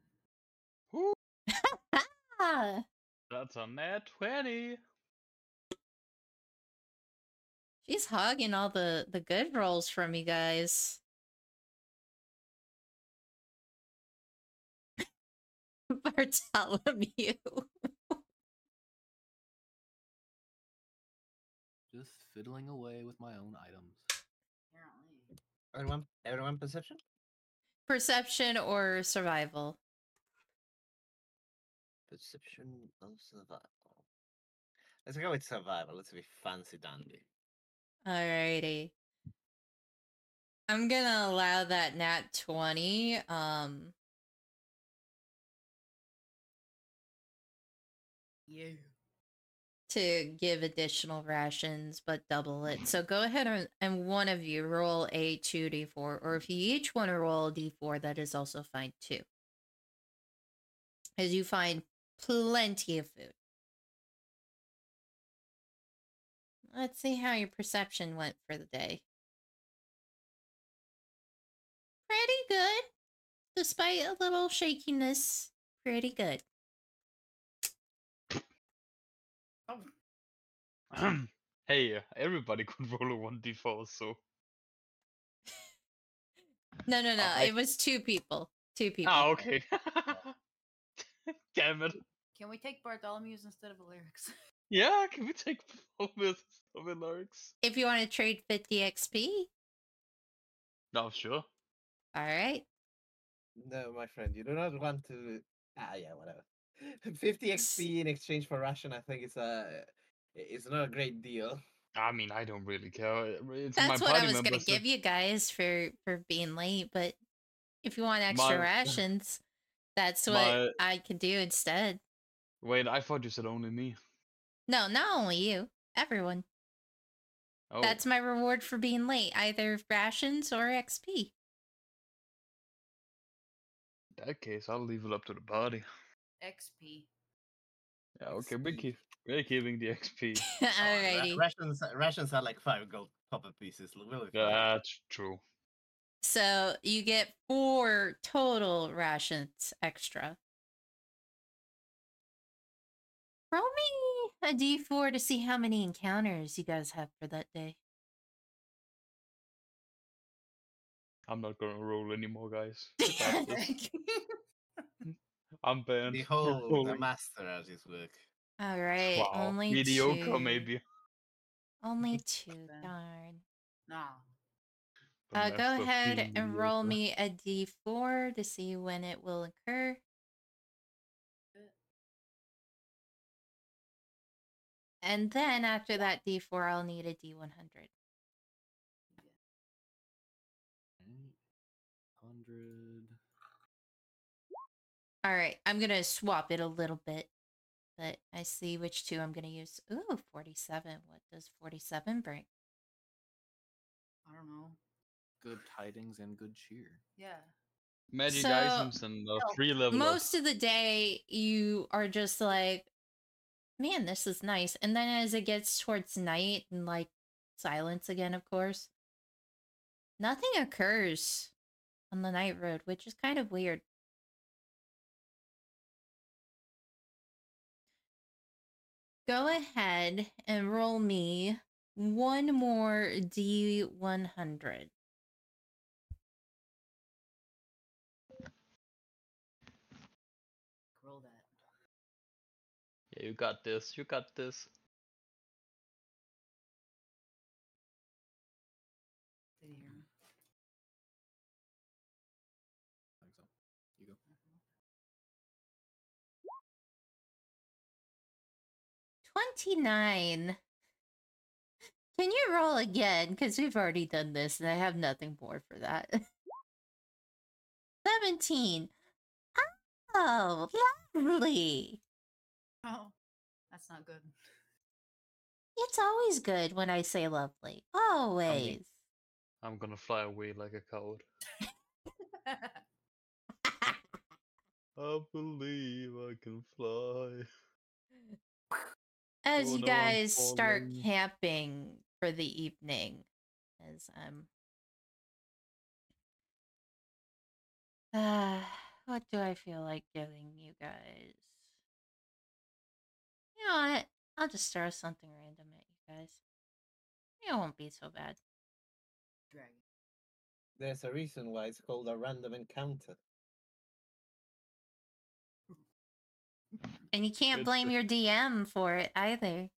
Woo, that's a nat 20. she's hogging all the the good rolls from you guys. Bartholomew. Just fiddling away with my own items. Apparently. Everyone, everyone, perception. Perception or survival. Perception of survival. Let's go with survival. Let's be fancy dandy. Alrighty. I'm gonna allow that nat 20. Um Yeah. to give additional rations, but double it. So go ahead and, and one of you roll a 2d4, or if you each want to roll a d4, that is also fine too. As you find plenty of food. Let's see how your perception went for the day. Pretty good. Despite a little shakiness, pretty good. Oh, hey, everybody could roll a 1d4, so. No, no, no. I- It was two people. Two people. Ah, okay. Damn it. Can we take Bartholomew's instead of the lyrics? Yeah, can we take performance of the lyrics? If you want to trade 50 XP, No, sure. all right. No, my friend, you do not want to. Ah, yeah, whatever. 50 XP in exchange for ration, I think it's a, it's not a great deal. I mean, I don't really care. It's my That's what party I was gonna members give you guys for for being late, but if you want extra My- rations, that's what My- I could do instead. Wait, I thought you said only me. No, not only you, everyone. Oh, That's my reward for being late, either rations or XP. in that case, I'll leave it up to the party. XP. Yeah, okay, we're, XP. keep, we're keeping the XP. Ra- Alrighty. rations rations are like five gold copper pieces. Really. That's true. So you get four total rations extra. Roll me a d4 to see how many encounters you guys have for that day. I'm not gonna roll anymore, guys. I'm banned. for Behold the rolling. master at his work. All right, Wow, only mediocre two. maybe. Only two. Then. Darn. nah. Uh, go ahead and roll me a d4 to see when it will occur. And then after that d4, I'll need a d100. Hundred. All right, I'm gonna swap it a little bit, but I see which two I'm gonna use. Ooh, 47. What does 47 bring? I don't know. Good tidings and good cheer. Yeah. Magic So- items and uh, No, three level. Most of the day, you are just like, man, this is nice. And then as it gets towards night and like silence again, of course, nothing occurs on the night road, which is kind of weird. Go ahead and roll me one more D100. You got this. You got this. Did you hear me? I think so. You go. 29. Can you roll again? Because we've already done this and I have nothing more for that. 17. Oh, lovely. Oh, that's not good. It's always good when I say lovely. Always. I'm gonna fly away like a coward. I believe I can fly. As Oh you no, guys start camping for the evening, as I'm. Uh, what do I feel like giving you guys? You know what? I'll just throw something random at you guys. It won't be so bad. Dragon. There's a reason why it's called a random encounter. And you can't It's blame the- your DM for it either.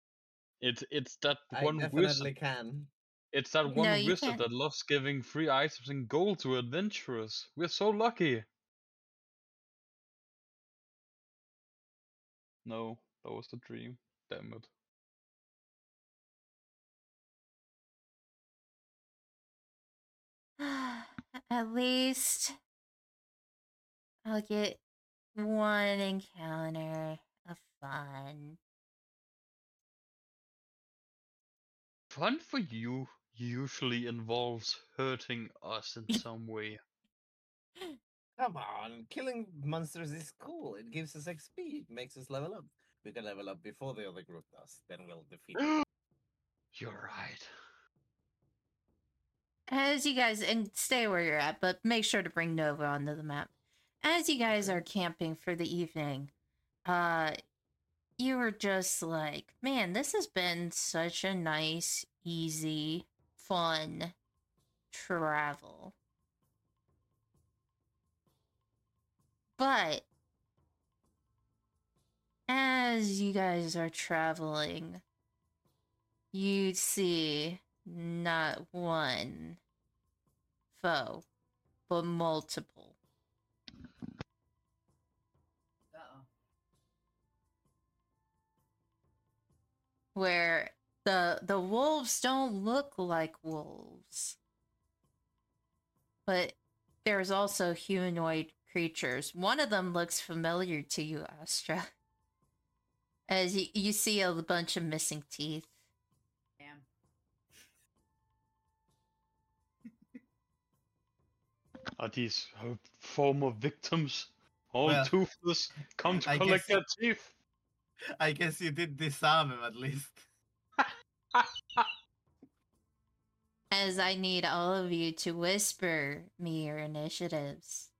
It's it's that I one definitely wizard. can. It's that one No, you wizard can't. that loves giving free items and gold to adventurers. We're so lucky. No, that was the dream. Damn it. At least I'll get one encounter of fun. Fun for you usually involves hurting us in some way. Come on, killing monsters is cool. It gives us XP. It makes us level up. We can level up before the other group does. Then we'll defeat. them. You're right. As you guys and stay where you're at, but make sure to bring Nova onto the map. As you guys are camping for the evening, uh you were just like, man, this has been such a nice, easy, fun travel. But as you guys are traveling, you see not one foe, but multiple. Uh oh. Where the the wolves don't look like wolves. But there's also humanoid creatures. One of them looks familiar to you, Astra. As you, you see a bunch of missing teeth. Damn. Are these her former victims? All Well, toothless, come to I collect guess- their teeth. I guess you did disarm him at least. As I need all of you to whisper me your initiatives.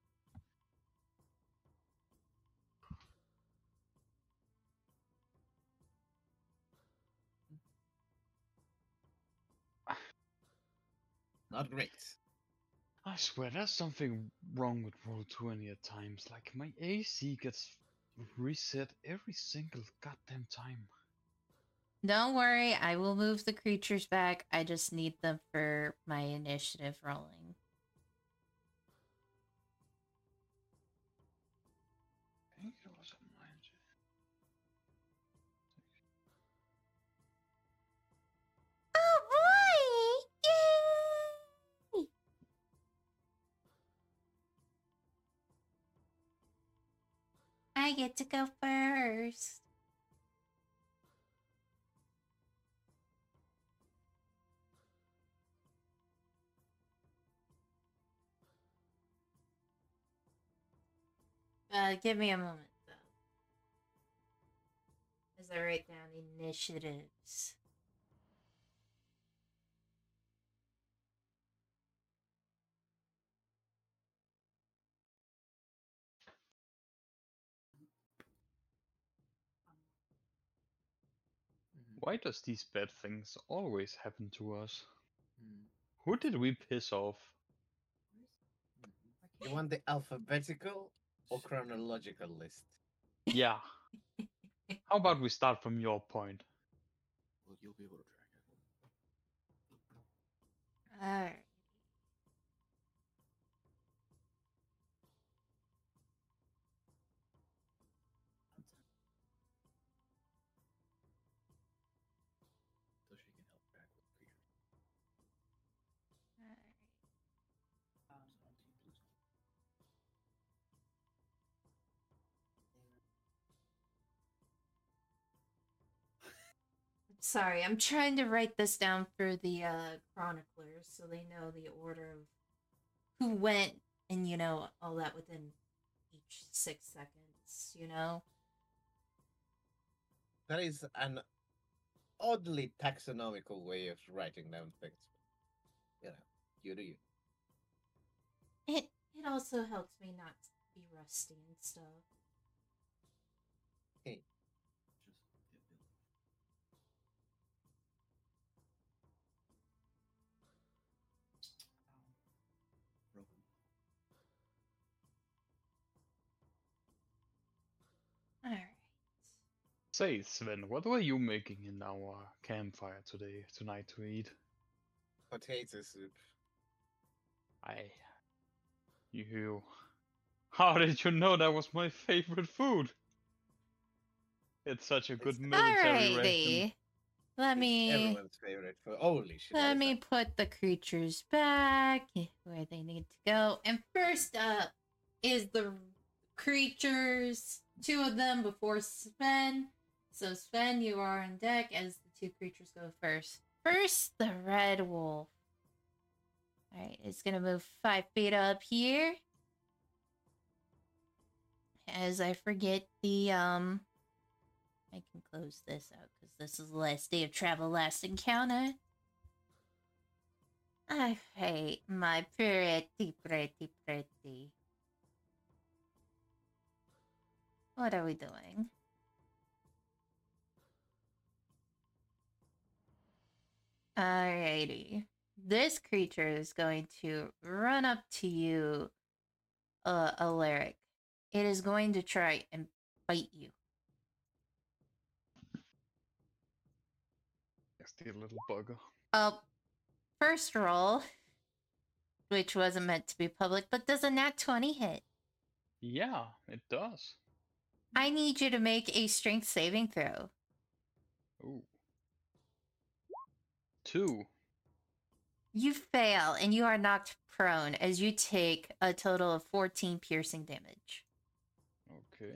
Not great. I swear, there's something wrong with Roll 20 at times. Like, my AC gets reset every single goddamn time. Don't worry, I will move the creatures back. I just need them for my initiative rolling. I get to go first. Uh, give me a moment, though. As I write down initiatives. Why does these bad things always happen to us? Hmm. Who did we piss off? You want the alphabetical or chronological list? Yeah. How about we start from your point? Well, you'll be able to track it. Alright. Sorry, I'm trying to write this down for the uh chroniclers so they know the order of who went and you know all that within each six seconds, you know? That is an oddly taxonomical way of writing down things. You know, you do you. It it also helps me not be rusty and stuff. Say, Sven, what were you making in our campfire today, tonight to eat? Potato soup. I. You. How did you know that was my favorite food? It's such a good It's- military. Alrighty. Let It's me Everyone's favorite food. Holy shit. let me that? put the creatures back where they need to go. And first up is the creatures. Two of them before Sven. So Sven, you are on deck as the two creatures go first. First, the red wolf. Alright, it's gonna move five feet up here. As I forget the um I can close this out because this is the last day of travel last encounter. I hate my pretty, pretty, pretty. What are we doing? Alrighty. This creature is going to run up to you, uh, Elric. It is going to try and bite you. Nasty little bugger. Uh, first roll, which wasn't meant to be public, but does a nat 20 hit? Yeah, it does. I need you to make a strength saving throw. Ooh. Two. You fail and you are knocked prone as you take a total of 14 piercing damage. Okay.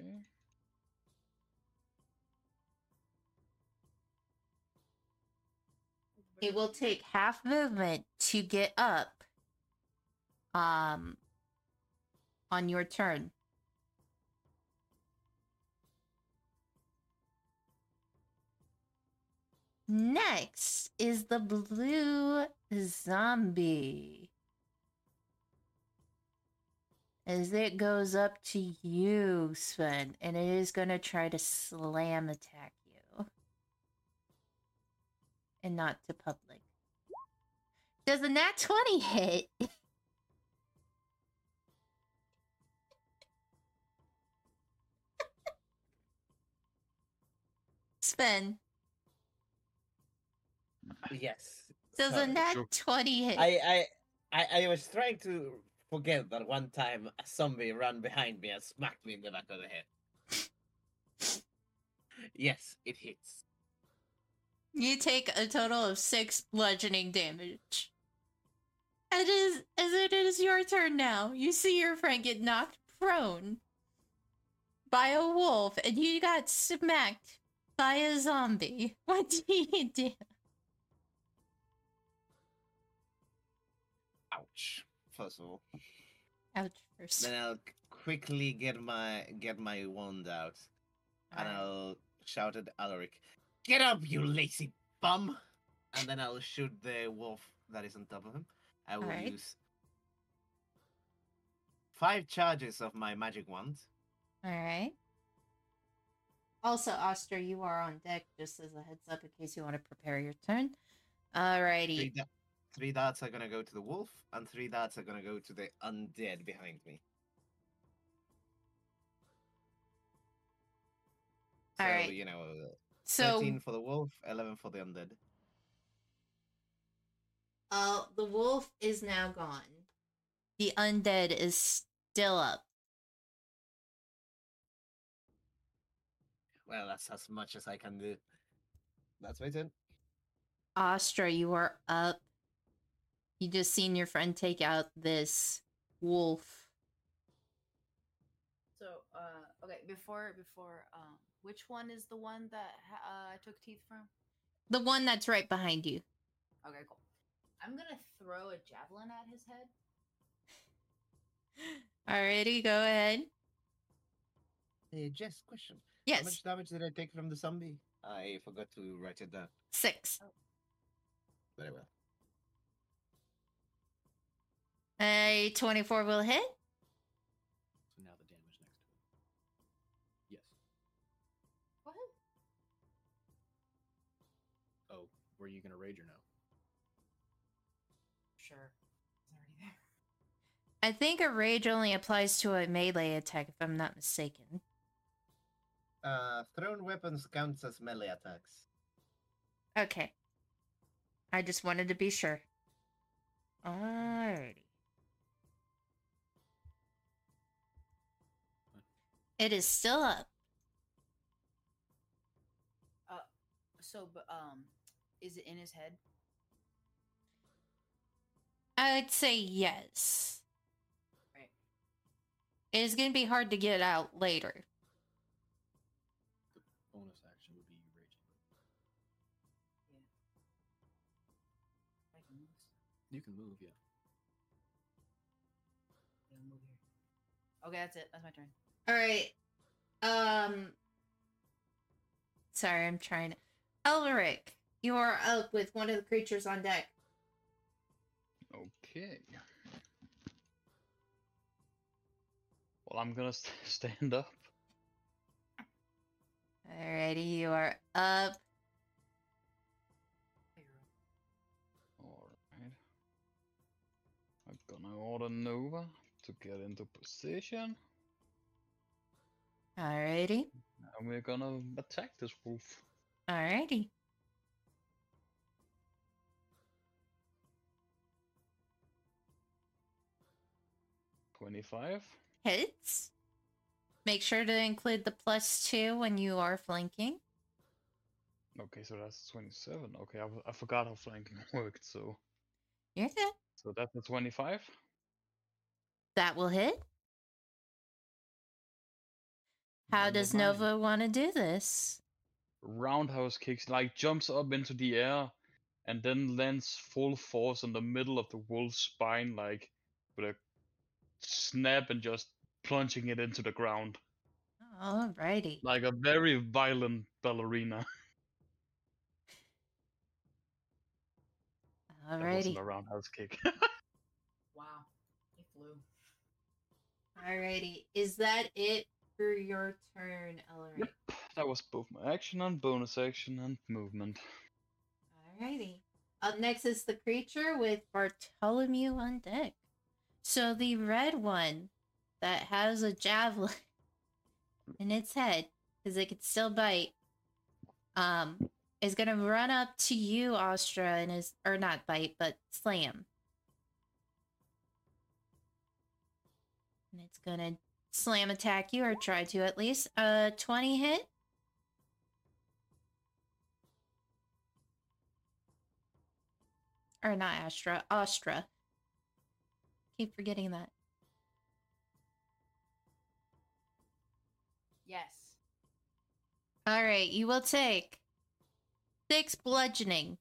It will take half movement to get up um on your turn. Next is the blue zombie. As it goes up to you, Sven, and it is going to try to slam attack you. And not to public. Does a nat 20 hit? Sven, Yes. does a sorry. nat Sure. 20 hit? I, I I I was trying to forget that one time a zombie ran behind me and smacked me in the back of the head. yes, it hits. You take a total of six bludgeoning damage. It is as it is your turn now. You see your friend get knocked prone by a wolf, and you got smacked by a zombie. What do you do? Ouch. First of all, Ouch! First, then I'll quickly get my get my wand out and Alright. I'll shout at Elric, "Get up, you lazy bum!" And then I'll shoot the wolf that is on top of him. I will Alright. use five charges of my magic wand. All right. Also, Astra, you are on deck, just as a heads up in case you want to prepare your turn. Three, Alrighty. da- three darts are gonna go to the wolf, and three darts are gonna go to the undead behind me. So, Alright. you know, uh, So, 13 for the wolf, 11 for the undead. uh, the wolf is now gone. The undead is still up. Well, that's as much as I can do. That's my turn. Astra, you are up. You just seen your friend take out this wolf. So, uh, okay, before before um, which one is the one that uh, I took teeth from? The one that's right behind you. Okay, cool. I'm gonna throw a javelin at his head. Alrighty, go ahead. Hey, Jess, question. How Yes, much damage did I take from the zombie? I forgot to write it down. six. Very well. A 24 will hit. So now the damage next to it. Yes. What? Oh, were you gonna rage or no? Sure. It's already there. I think a rage only applies to a melee attack, if I'm not mistaken. Uh, thrown weapons counts as melee attacks. Okay. I just wanted to be sure. Alrighty. It is still up. So, but um, is it in his head? I would say yes. Right. It is going to be hard to get out later. The bonus action would be raging. I can move. You can move, yeah. Yeah, move here. Okay, that's it. That's my turn. All right. Um. Sorry, I'm trying to. Elric, you are up with one of the creatures on deck. Okay. Well, I'm gonna st- stand up. Alrighty, you are up. Alright. I'm gonna order Nova to get into position. Alrighty. And we're gonna attack this wolf. Alrighty. Twenty-five. Hits. Make sure to include the plus two when you are flanking. Okay, so that's 27. Okay, I, I forgot how flanking worked, so You're good. so that's a 25. That will hit. How does. Nova want to do this? Roundhouse kicks, like jumps up into the air and then lands full force in the middle of the wolf's spine, like with a snap and just plunging it into the ground. Alrighty. Like a very violent ballerina. Alrighty. That wasn't Alrighty. a roundhouse kick. Wow. He flew. Alrighty. Is that it for your turn, Elric? Yep. that was both my action and bonus action and movement. Alrighty. Up next is the creature with Bartholomew on deck. So the red one that has a javelin in its head, because it can still bite, um, is gonna run up to you, Astra, and is or not bite, but slam. And it's gonna slam attack you, or try to at least. Uh, twenty hit. or not Astra, Astra. Keep forgetting that. Yes. All right, you will take six bludgeoning.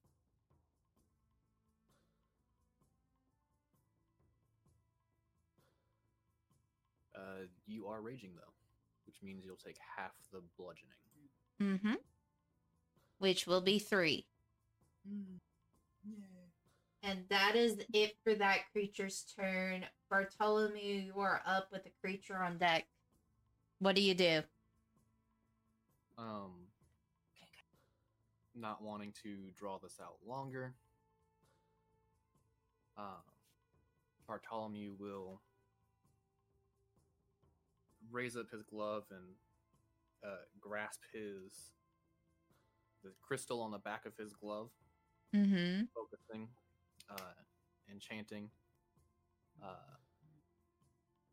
You are raging though, which means you'll take half the bludgeoning. Mm-hmm. Which will be three. Mm. Yeah. And that is it for that creature's turn. Bartholomew, you are up with the creature on deck. What do you do? Um, not wanting to draw this out longer. Uh, Bartholomew will raise up his glove and uh, grasp his the crystal on the back of his glove, Mm-hmm. focusing, uh, enchanting. Uh,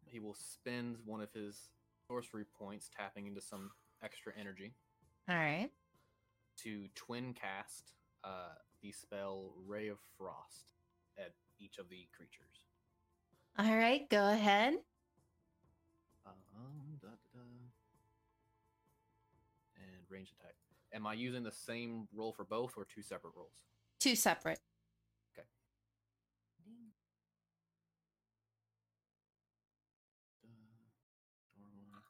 he will spend one of his sorcery points, tapping into some extra energy All right. to twin cast uh, the spell Ray of Frost at each of the creatures. All right, go ahead. Range attack. Am I using the same roll for both or two separate rolls? Two separate. Da, normal.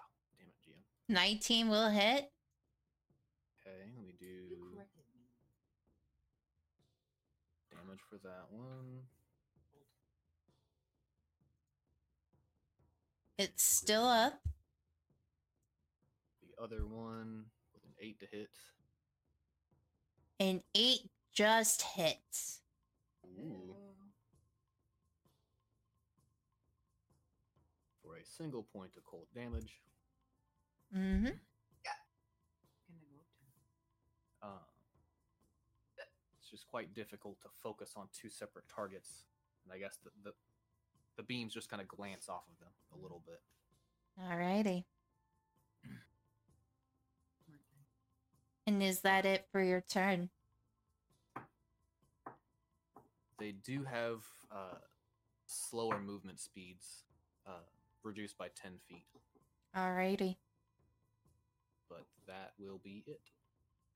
Oh, damn it, GM. 19 will hit. Okay, let me do You corrected me. damage for that one. It's still up. The other one with an 8 to hit. An 8 just hits. Ooh. For a single point of cold damage. Mm-hmm. Gonna go to. Uh, it's just quite difficult to focus on two separate targets. And I guess the, the, the beams just kind of glance off of them a little bit. Alrighty. And is that it for your turn? They do have uh, slower movement speeds, uh, reduced by 10 feet, Alrighty. but that will be it.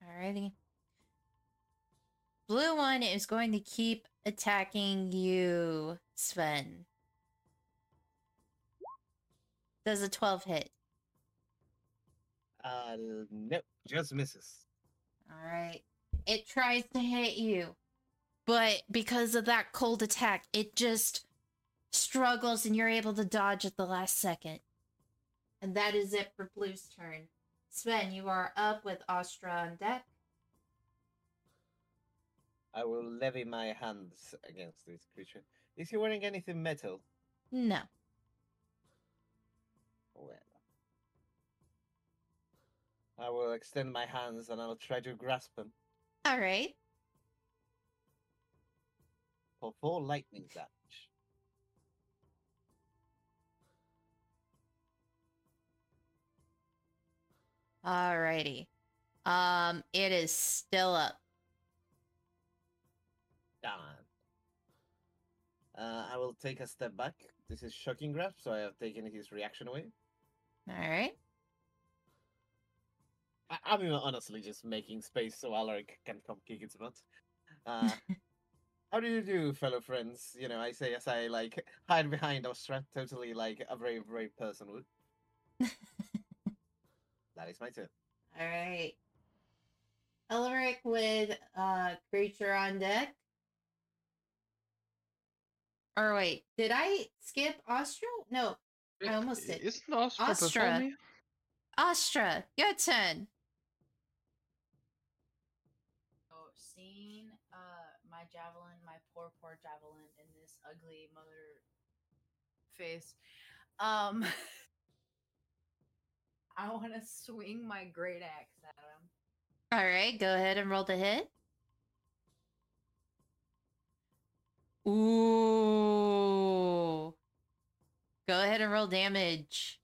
Alrighty. Blue one is going to keep attacking you, Sven. Does a 12 hit? Uh, nope, just misses. Alright. It tries to hit you, but because of that cold attack, it just struggles and you're able to dodge at the last second. And that is it for Blue's turn. Sven, you are up with Astra on deck. I will levy my hands against this creature. Is he wearing anything metal? No. Well. I will extend my hands and I'll try to grasp them. Alright. for four lightning damage. Alrighty. Um, it is still up. Darn. Uh, I will take a step back. This is shocking grasp, so I have taken his reaction away. Alright. I, I mean, honestly, just making space so Elric can come kick its butt. Uh, how do you do, fellow friends? You know, I say as I like hide behind Astra, totally like a brave, brave person would. that is my turn. Alright. Elric with uh creature on deck. Or wait, did I skip Austral? No, I almost did. Isn't Astra before Astra. Astra, your turn. Poor poor javelin in this ugly mother face, um I want to swing my great axe at him. Alright, go ahead and roll the hit. Ooh. Go ahead and roll damage.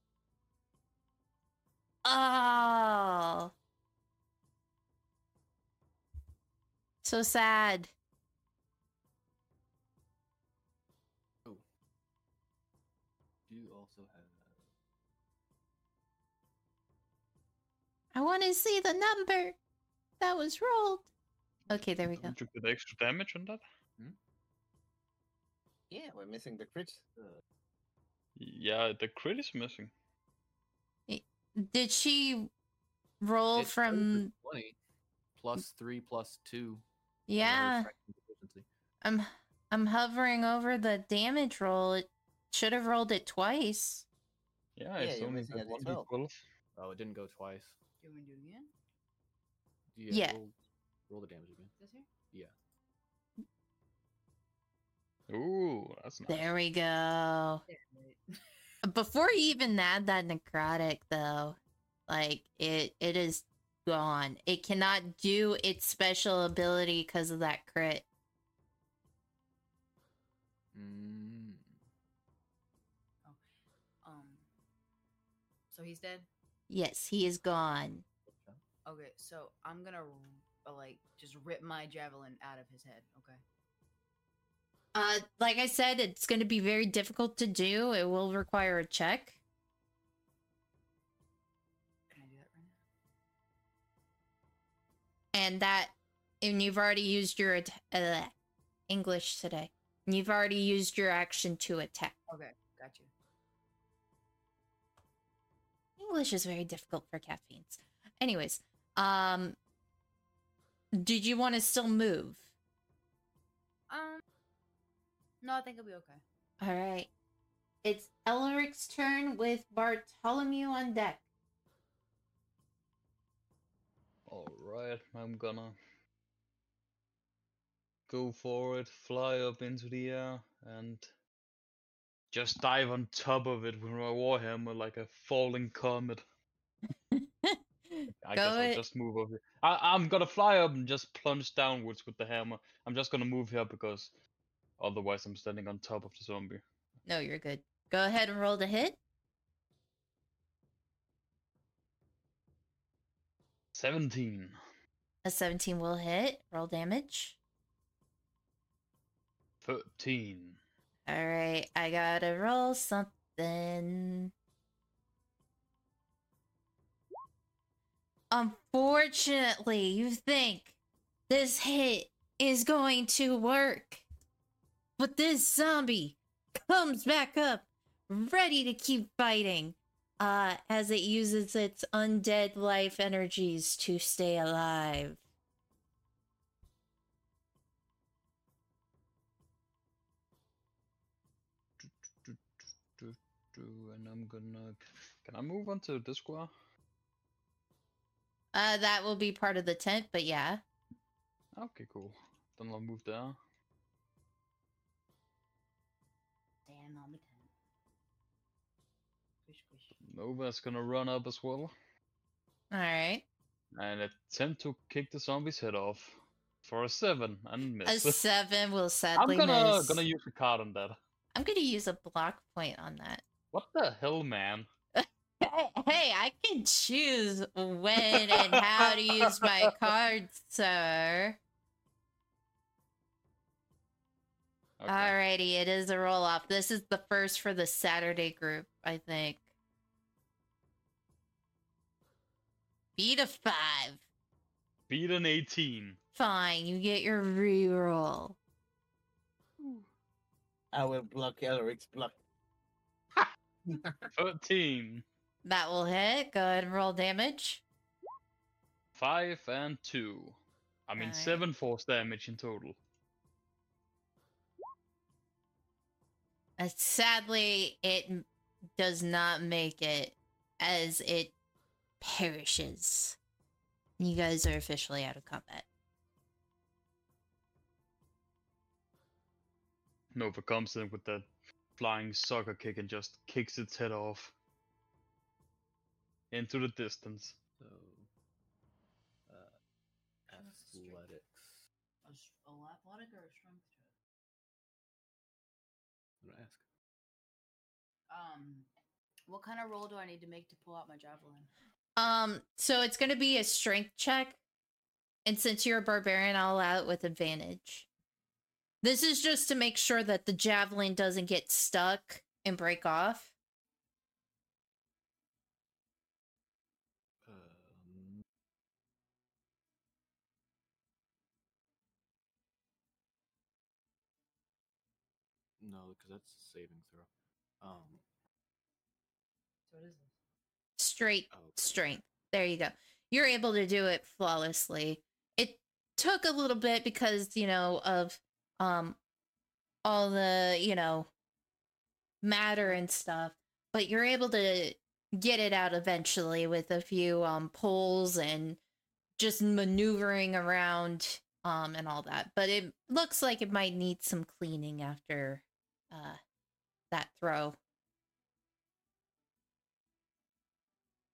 Oh. So sad. I want to see the number that was rolled. Okay, there we go. Did you get extra damage on that? Hmm? Yeah, we're missing the crit. Yeah, the crit is missing. Did she roll It shows from? 20 plus 3 plus 2. Yeah, strength and proficiency. I'm I'm hovering over the damage roll. It should have rolled it twice. Yeah, Yeah, it's you're only missing got one D12. d12. Oh, it didn't go twice. Do we do it again? Yeah. Roll, roll the damage again. This here? Yeah. Ooh, that's nice. There we go. Before you even add that necrotic, though, like it it is gone. It cannot do its special ability because of that crit. Mm. Um. So he's dead. Yes, he is gone. Okay, so I'm gonna uh, like just rip my javelin out of his head. Okay. Uh, like I said, it's going to be very difficult to do. It will require a check. Can I do that right and that and you've already used your uh, english today you've already used your action to attack? Okay, english is very difficult for caffeines anyways um did you want to still move Um. No, I think it'll be okay. all right it's elric's turn with bartholomew on deck Alright, I'm gonna go for it, fly up into the air, and just dive on top of it with my warhammer like a falling comet. I guess I'll just move over. I, I'm gonna fly up and just plunge downwards with the hammer. I'm just gonna move here because otherwise I'm standing on top of the zombie. no you're good go ahead and roll the hit 17. a 17 will hit roll damage 13. All right i gotta roll something Unfortunately, you think this hit is going to work. But this zombie comes back up, ready to keep fighting, uh, as it uses its undead life energies to stay alive. Do, do, And I'm gonna. Can I move onto this square? Uh, that will be part of the tent, but yeah. Okay, cool. Then I'll move there. Stand on the tent. Squish, squish. Nova's gonna run up as well Alright. and attempt to kick the zombie's head off for a seven and miss. A seven will I'm sadly gonna miss. gonna use a card on that. I'm gonna use a block point on that. What the hell, man? Hey, hey, I can choose when and how to use my cards, sir. Okay. Alrighty, it is a roll off. This is the first for the Saturday group, I think. Beat a five. Beat an 18. Fine, you get your reroll. I will block Elric's block. 13. That will hit. Go ahead and roll damage. 5 and 2. I mean, Alright. 7 force damage in total. Uh, sadly, it does not make it as it perishes. You guys are officially out of combat. Nova comes in with that flying soccer kick and just kicks its head off into the distance. So, uh, What's the strength? athletics. A, s- a athletic or a strength check? I'm gonna ask. Um, what kind of roll do I need to make to pull out my javelin? Um, so it's going to be a strength check, and since you're a barbarian, I'll allow it with advantage. This is just to make sure that the javelin doesn't get stuck and break off. Um, no, because that's a saving throw. Um, So what is this? Straight oh, okay. strength. There you go. You're able to do it flawlessly. It took a little bit because, you know, of um all the, you know, matter and stuff, but you're able to get it out eventually with a few um pulls and just maneuvering around um and all that. But it looks like it might need some cleaning after uh that throw.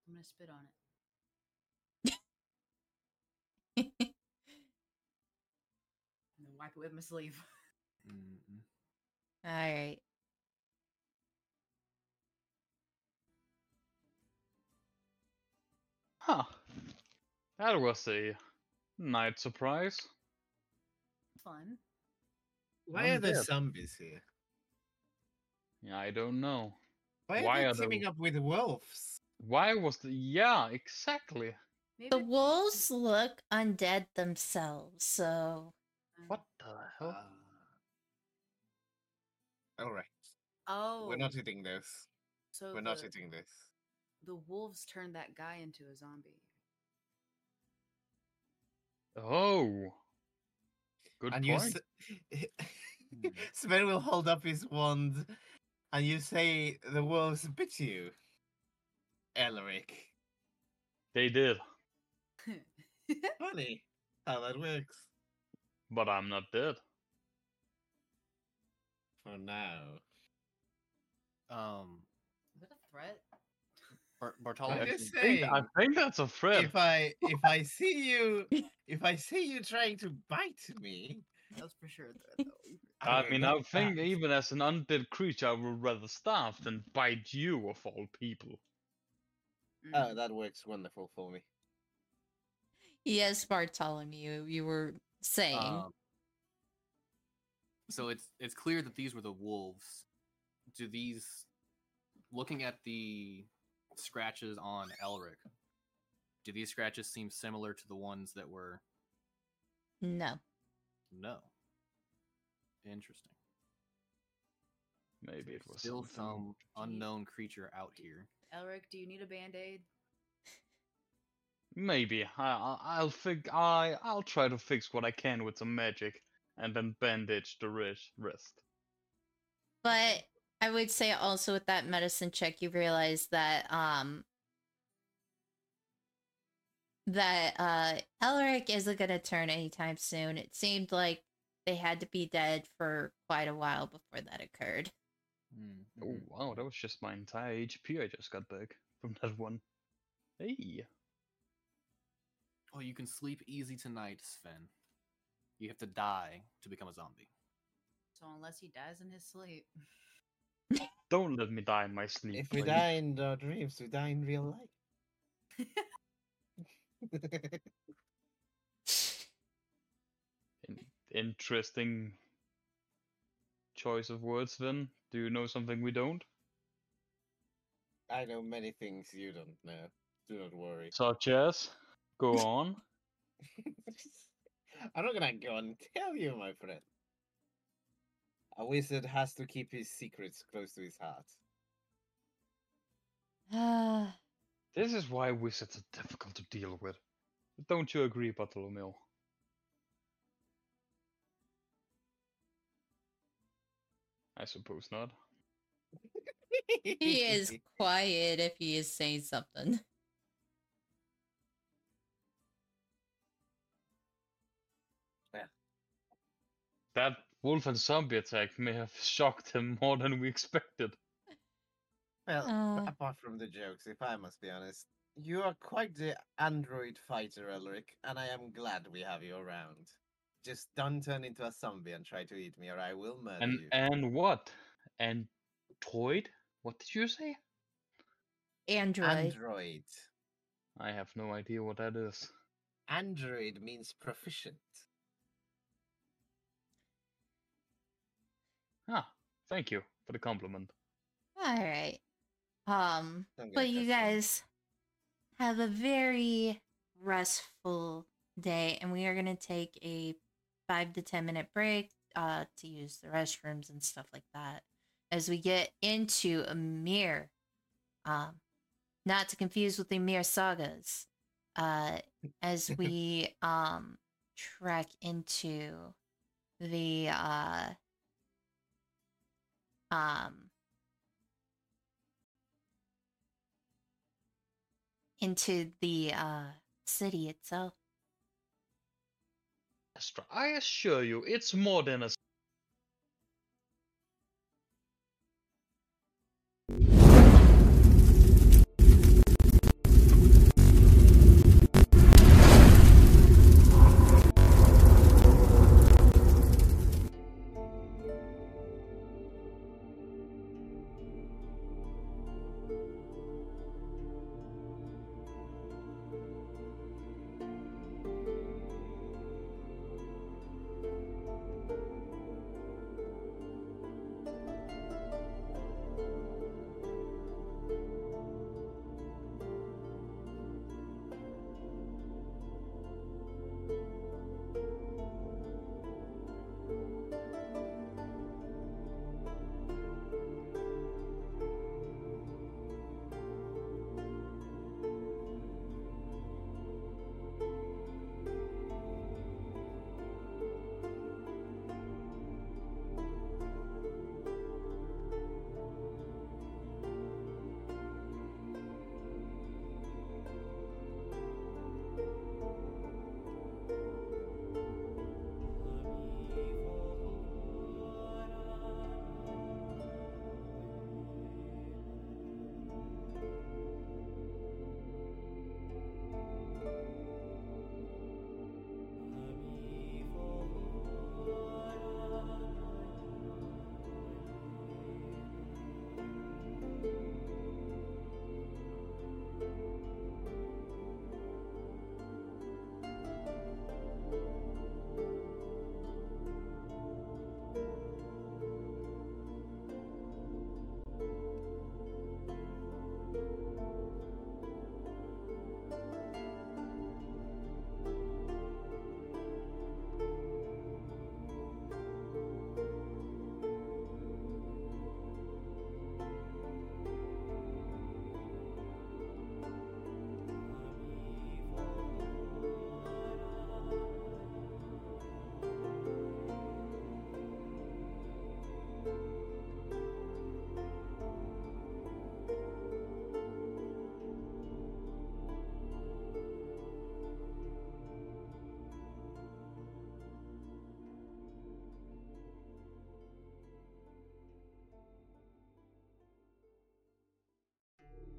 I'm gonna spit on it. And then wipe it with my sleeve. Mm-mm. All right. Huh. That was a night surprise. Fun. Why I'm are there zombies here? Yeah, I don't know. Why, Why are are they there- teaming up with wolves? Why was the. Yeah, exactly. Maybe The wolves look undead themselves, so Mm-hmm. What the hell? Uh, all right, Oh, we're not hitting this. so We're not hitting this. the wolves turned that guy into a zombie. Oh. Good and point. you, s- hmm. Sven will hold up his wand, and you say the wolves bit you, Elric. They did, Funny how that works but I'm not dead. for now. Um, Is that a threat? Bar- I'm Bartolo, just I think, I think that's a threat. if I if I see you if I see you trying to bite me, That's for sure a threat, though. I will mean, I not think even as an undead creature, I would rather starve than bite you of all people. Oh, Mm. that works wonderful for me. yes, Bartholomew, you were saying. um, so it's it's clear that these were the wolves. Do these, looking at the scratches on Elric, do these scratches seem similar to the ones that were? no. No. Interesting. Maybe it was Still some unknown creature out here. Elric, do you need a band aid? Maybe I, I- I'll fig I I'll try to fix what I can with some magic, and then bandage the wrist. wrist. But I would say also with that medicine check, you realize that um that uh Elric isn't gonna turn anytime soon. It seemed like they had to be dead for quite a while before that occurred. Mm, Oh wow, that was just my entire HP I just got back from that one. Hey, Oh, you can sleep easy tonight, Sven. You have to die to become a zombie. So unless he dies in his sleep. Don't let me die in my sleep. If we please. die in our dreams, we die in real life. In- interesting choice of words then. Do you know something we don't? I know many things you don't know. Do not worry. Such as? Go on. I'm not gonna go and tell you, my friend. A wizard has to keep his secrets close to his heart. Ah, This is why wizards are difficult to deal with. Don't you agree, Bartholomew? I suppose not. he is quiet if he is saying something. That wolf and zombie attack may have shocked him more than we expected. Well, Uh. apart from the jokes, if I must be honest, you are quite the android fighter, Elric, and I am glad we have you around. Just don't turn into a zombie and try to eat me, or I will murder And you. and what? And toid? What did you say? Android. Android. I have no idea what that is. Android means proficient. Ah, thank you for the compliment. All right. Um, but you pissed guys have a very restful day, and we are gonna take a five to ten minute break uh to use the restrooms and stuff like that as we get into Imyr. Um, not to confuse with the Imyher sagas. Uh, as we um trek into the uh um into the uh city itself. I assure you, it's more than a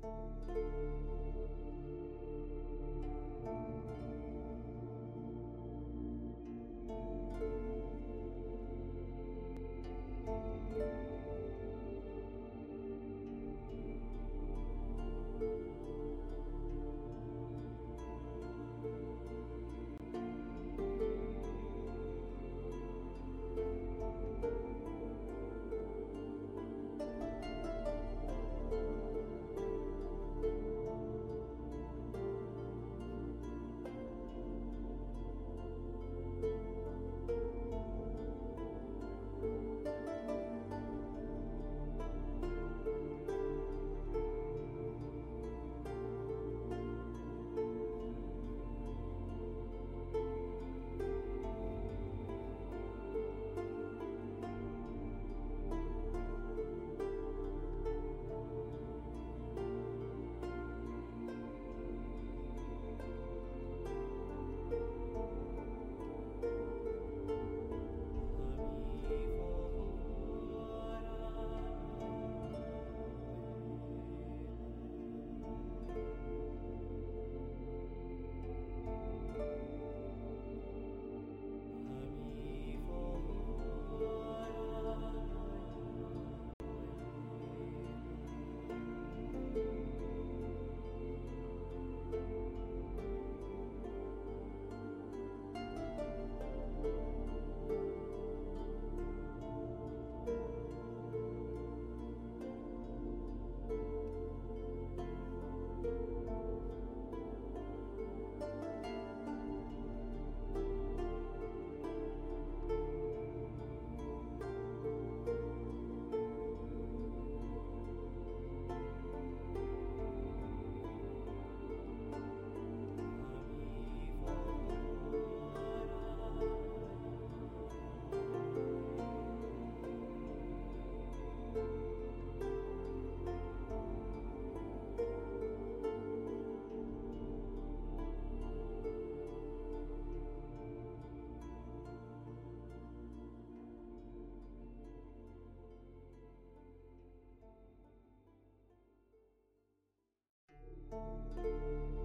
Thank you. Thank you.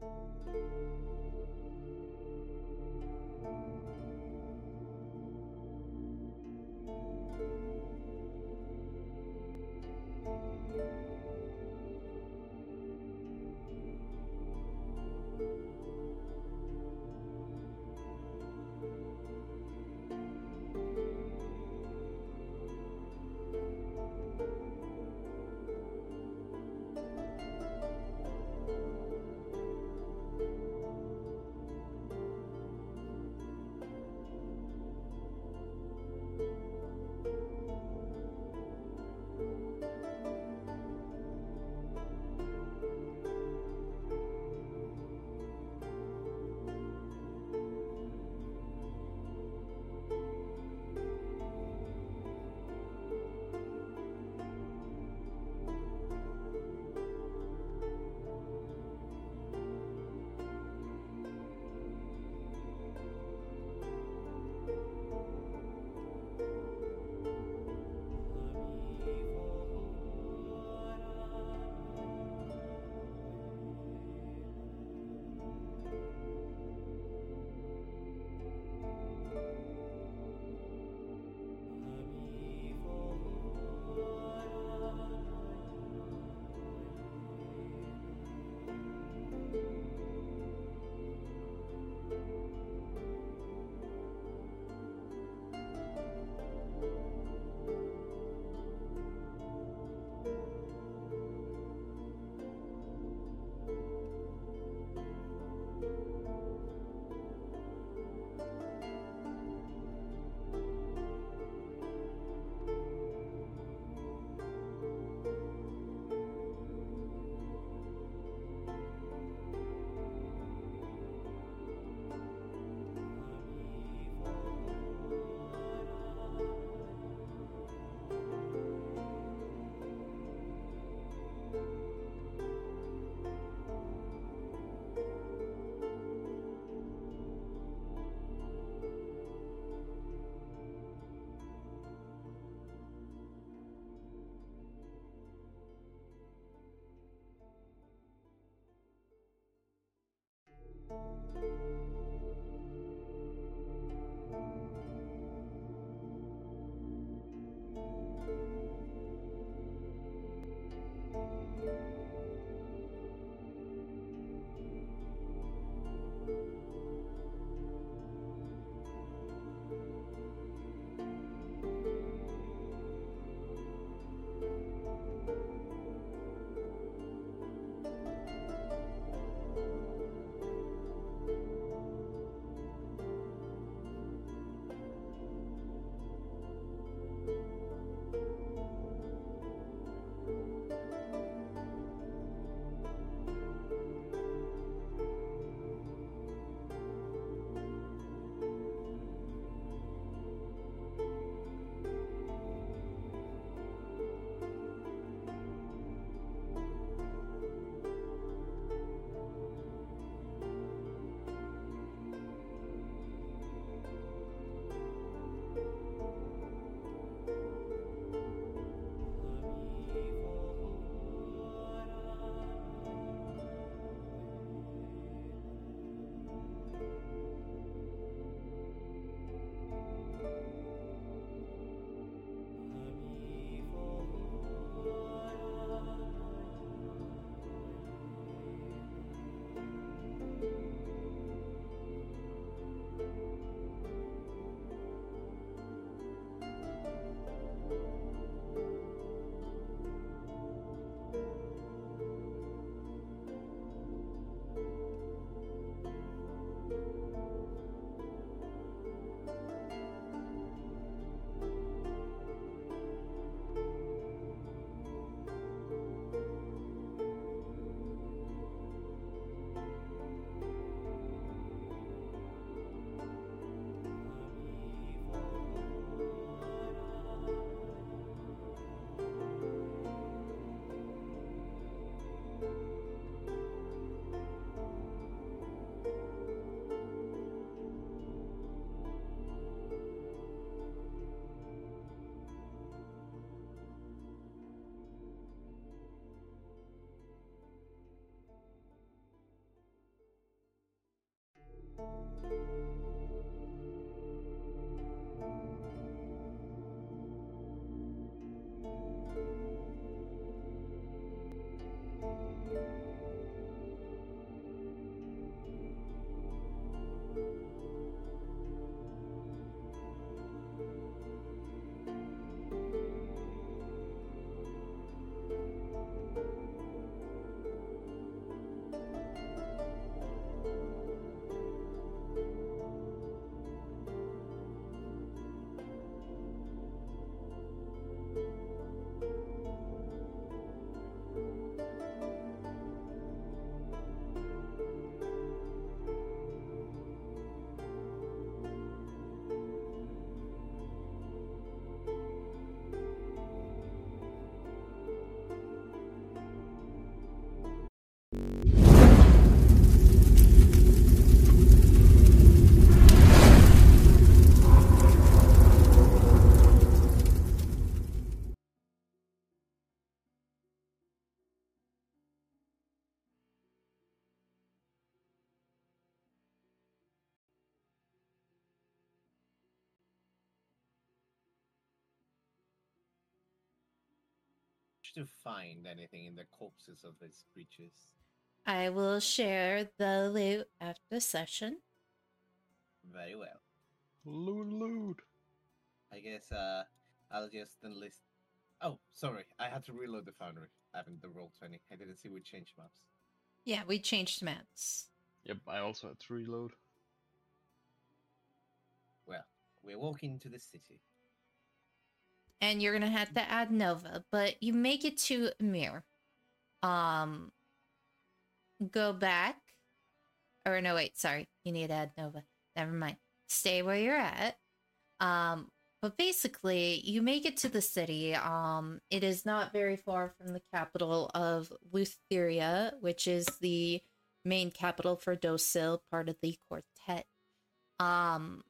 thank you Thank you. To find anything in the corpses of these creatures. I will share the loot after session. Very well. Loot, loot. I guess uh, I'll just enlist. Oh, sorry, I had to reload the foundry. Having the roll twenty, I didn't see we changed maps. Yeah, we changed maps. Yep, I also had to reload. Well, we're walking to the city. And you're gonna have to add Nova, but you make it to Mir. Um, go back, or no, wait, sorry, you need to add Nova. Never mind. Stay where you're at. Um, but basically, you make it to the city. Um, it is not very far from the capital of Lutheria, which is the main capital for Dosil, part of the quartet. Um,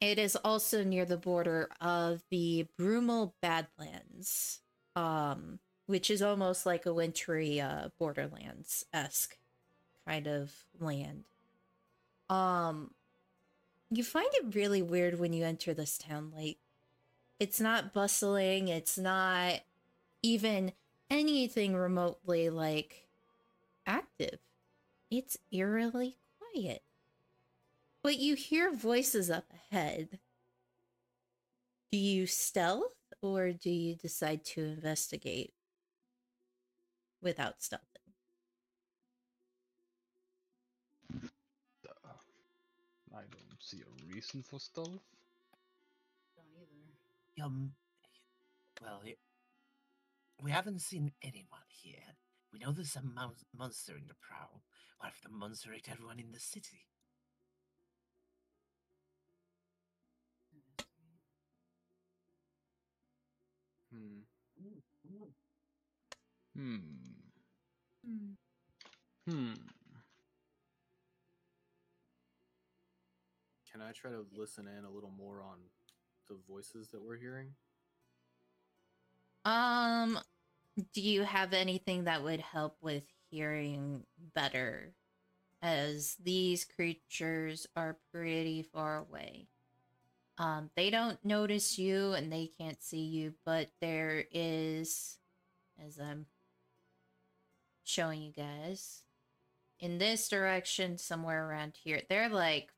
it is also near the border of the Brumal Badlands, um, which is almost like a wintry uh, Borderlands esque kind of land. Um, you find it really weird when you enter this town. Like, it's not bustling. It's not even anything remotely like active. It's eerily quiet. But you hear voices up ahead. Do you stealth or do you decide to investigate without stealthing? Uh, I don't see a reason for stealth. Don't either. Um, well, y- we haven't seen anyone here. We know there's some mon- monster in the prowl. What if the monster ate everyone in the city? Hmm. Hmm. Hmm. Hmm. Can I try to listen in a little more on the voices that we're hearing? Um, do you have anything that would help with hearing better? As these creatures are pretty far away. Um, they don't notice you and they can't see you, but there is, as I'm showing you guys, in this direction, somewhere around here, they're like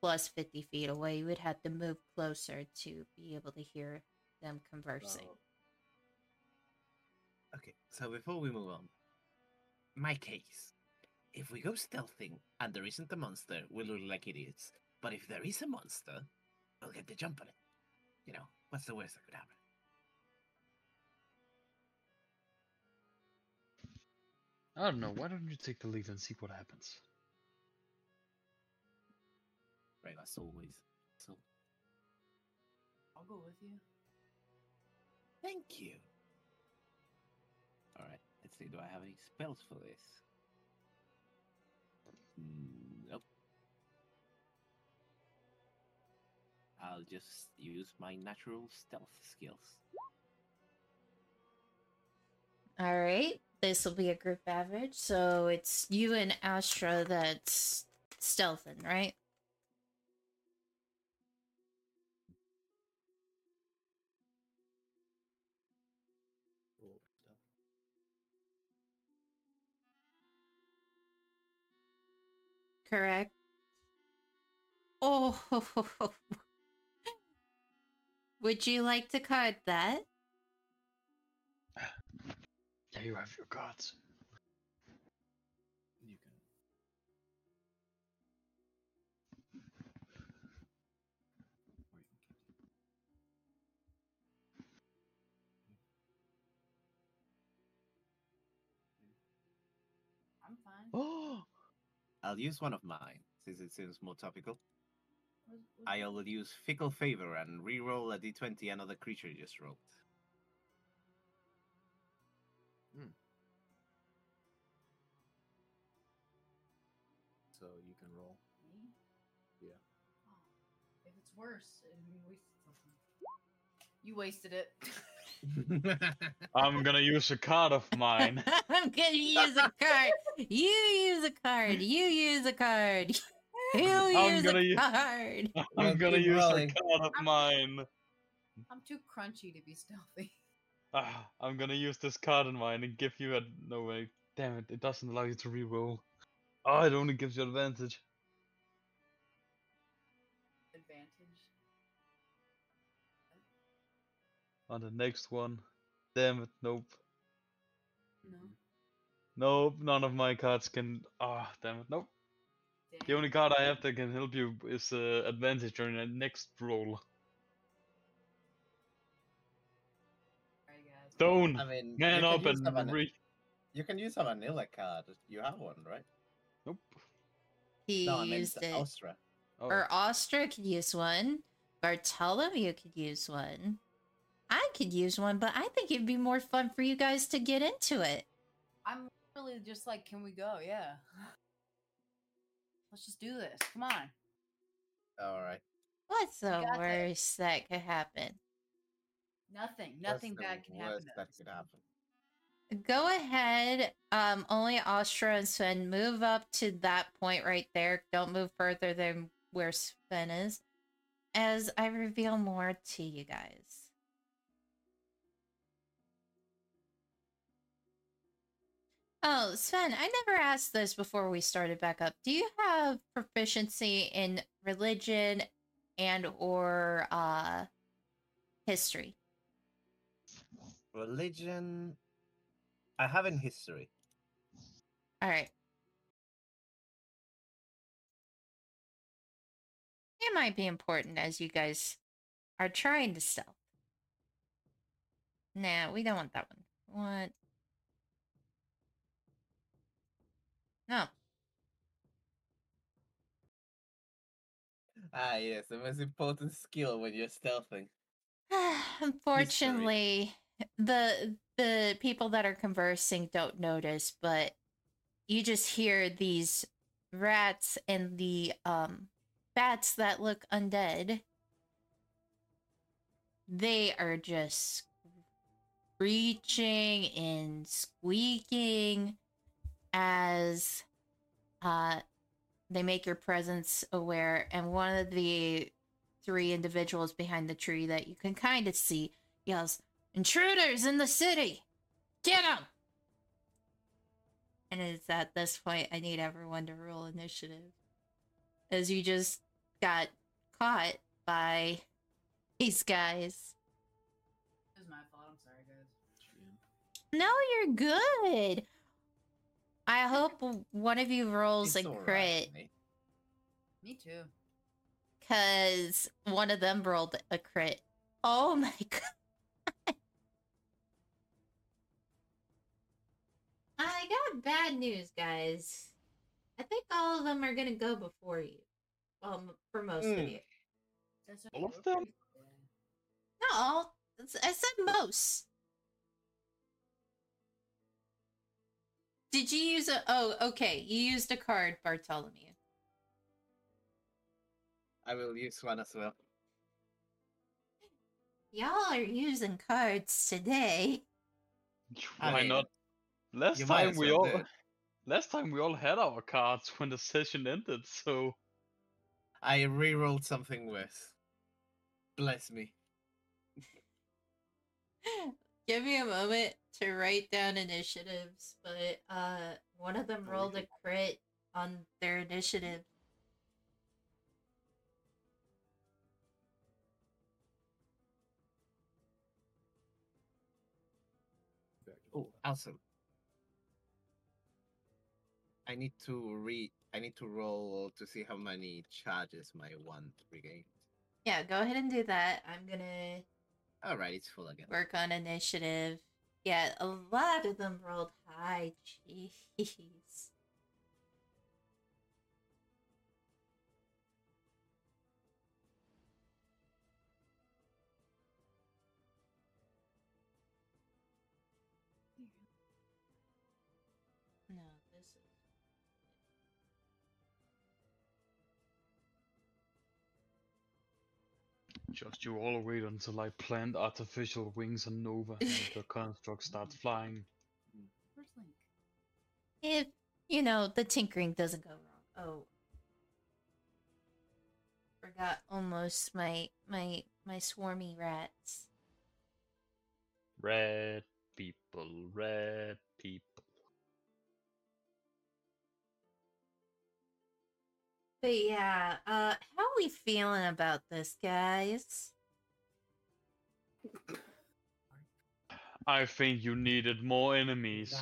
plus 50 feet away. You would have to move closer to be able to hear them conversing. Oh, Okay, so before we move on, my case. If we go stealthing and there isn't a monster, we'll look like idiots. But if there is a monster, we'll get the jump on it. You know, what's the worst that could happen? I don't know. Why don't you take the lead and see what happens? Right, as always. So, I'll go with you. thank you. All right, let's see. Do I have any spells for this? Mm, I'll just use my natural stealth skills. All right. This will be a group average. So it's you and Astra that's stealthing, right? Correct. Oh, would you like to card that? Yeah, you have your cards. You can. or you can keep it. I'm fine. Oh, I'll use one of mine since it seems more topical. What's- what's- I'll use Fickle Favor and re-roll a d20 another creature you just rolled. Hmm. So you can roll. Me? Yeah. Oh, if it's worse, and we wasted something. You wasted it. I'm gonna use a card of mine. I'm gonna use a card. You use a card. You use a card. You I'm use gonna a u- card. I'm gonna use rolling. a card of mine. I'm too crunchy to be stealthy. Ah, I'm gonna use this card of mine and give you a no way. Damn it! It doesn't allow you to reroll. Oh, it only gives you advantage. Advantage. On the next one. Damn it! Nope. No. Nope. None of my cards can. Ah, damn it! Nope. The only card I have that can help you is uh, advantage during the next roll. Stone. I mean, Man you up can, use a and van- re. you can use a vanilla card. You have one, right? Nope. He no, I meant used it. Astra. Oh. Or Astra could use one. Bartholomew could use one. I could use one, but I think it'd be more fun for you guys to get into it. I'm really just like, can we go? Yeah. Let's just do this. Come on. All right. What's the got this. worst that could happen? Nothing. What's Nothing the bad can happen. worst to that could happen. Go ahead. Um, only Astra and Sven move up to that point right there. Don't move further than where Sven is. As I reveal more to you guys. Oh, Sven, I never asked this before we started back up. Do you have proficiency in religion and or uh history? Religion. I have in history. All right. It might be important as you guys are trying to stealth. Nah, we don't want that one. What? No. Ah, yes, the most important skill when you're stealthing. Unfortunately, the the people that are conversing don't notice, but you just hear these rats and the um bats that look undead. They are just screeching and squeaking as uh they make your presence aware and one of the three individuals behind the tree that you can kind of see yells, Intruders in the city! Get them! And it's at this point I need everyone to roll initiative. As you just got caught by these guys. It was my fault. I'm sorry, guys. No, you're good. I hope one of you rolls It's a crit mate. Me too. because one of them rolled a crit. Oh my god. I got bad news, guys. I think all of them are gonna go before you. Well, m- for most of Mm. you. That's All of them? Not all. I said most. Did you use a? Oh, okay. You used a card, Bartholomew. I will use one as well. Y'all are using cards today. I Why mean, not? Last time we all do. Last time we all had our cards when the session ended, so I re-rolled something worse. Bless me. Give me a moment to write down initiatives, but uh one of them rolled a crit on their initiative. Oh, awesome. I need to read. I need to roll to see how many charges my one regained. Yeah, go ahead and do that. I'm gonna All right, it's full again. work on initiative. Yeah, a lot of them rolled high. Jeez. just you all wait until I plant artificial wings on Nova and the construct starts flying. Where's Link? If, you know, the tinkering doesn't go wrong. Oh. Forgot almost my my my swarmy rats. Red people, red people. But yeah, uh how are we feeling about this, guys? I think you needed more enemies.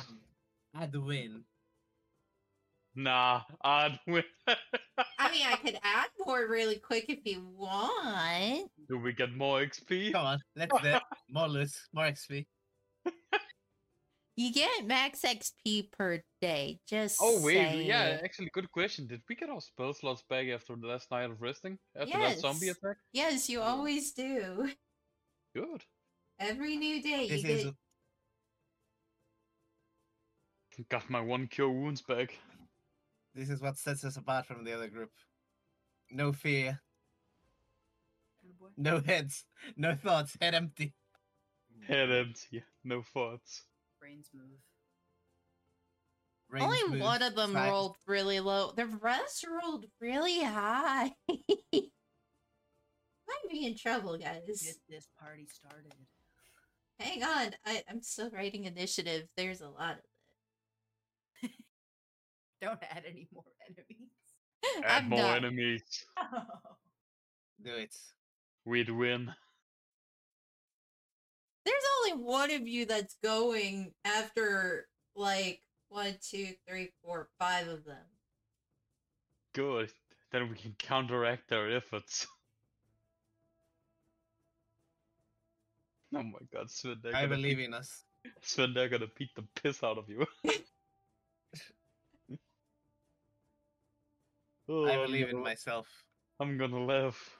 I'd win. Nah, I'd win. I mean, I could add more really quick if you want. Do we get more XP? Come on, let's do it. More loot, more XP. You get max XP per day. Just Oh wait, saying. yeah, actually, good question. Did we get our spell slots back after the last night of resting? After that zombie Yes. attack? Yes, you always do. Good. Every new day you get is Got my one cure wounds back. this is what sets us apart from the other group. No fear, Good no heads, no thoughts, head empty. Head empty, no thoughts. Brains move. Brain Only smooth, one of them sight- rolled really low. The rest rolled really high. Might be in trouble, guys. Get this party started. Hang on, I, I'm still writing initiative. There's a lot of it. Don't add any more enemies. Add I'm more done. enemies. Oh. Do it. We'd win. There's only one of you that's going after like one, two, three, four, five of them. Good. Then we can counteract their efforts. Oh my god, Sven, they're I gonna believe beat, in us. Sven, they're gonna beat the piss out of you. oh, I believe in myself. I'm gonna laugh.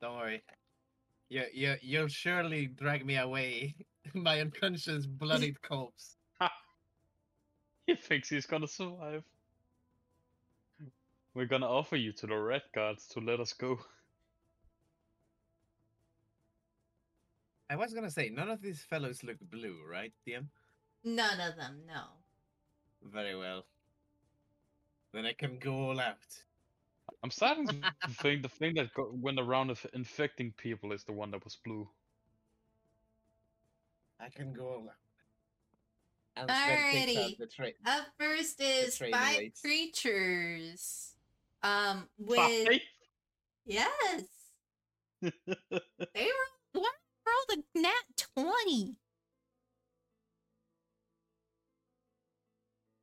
Don't worry. You, you, you'll surely drag me away, my unconscious, bloodied corpse. He thinks he's gonna survive. We're gonna offer you to the red guards to let us go. I was gonna say, none of these fellows look blue, right, DM? None of them, no. Very well. Then I can go all out. I'm starting to think the thing that got, went around of infecting people is the one that was blue. I can go all out. And Sven takes out Alrighty. the tray. Up first is five weights. creatures. Um, with Five? yes, they rolled one rolled a nat twenty.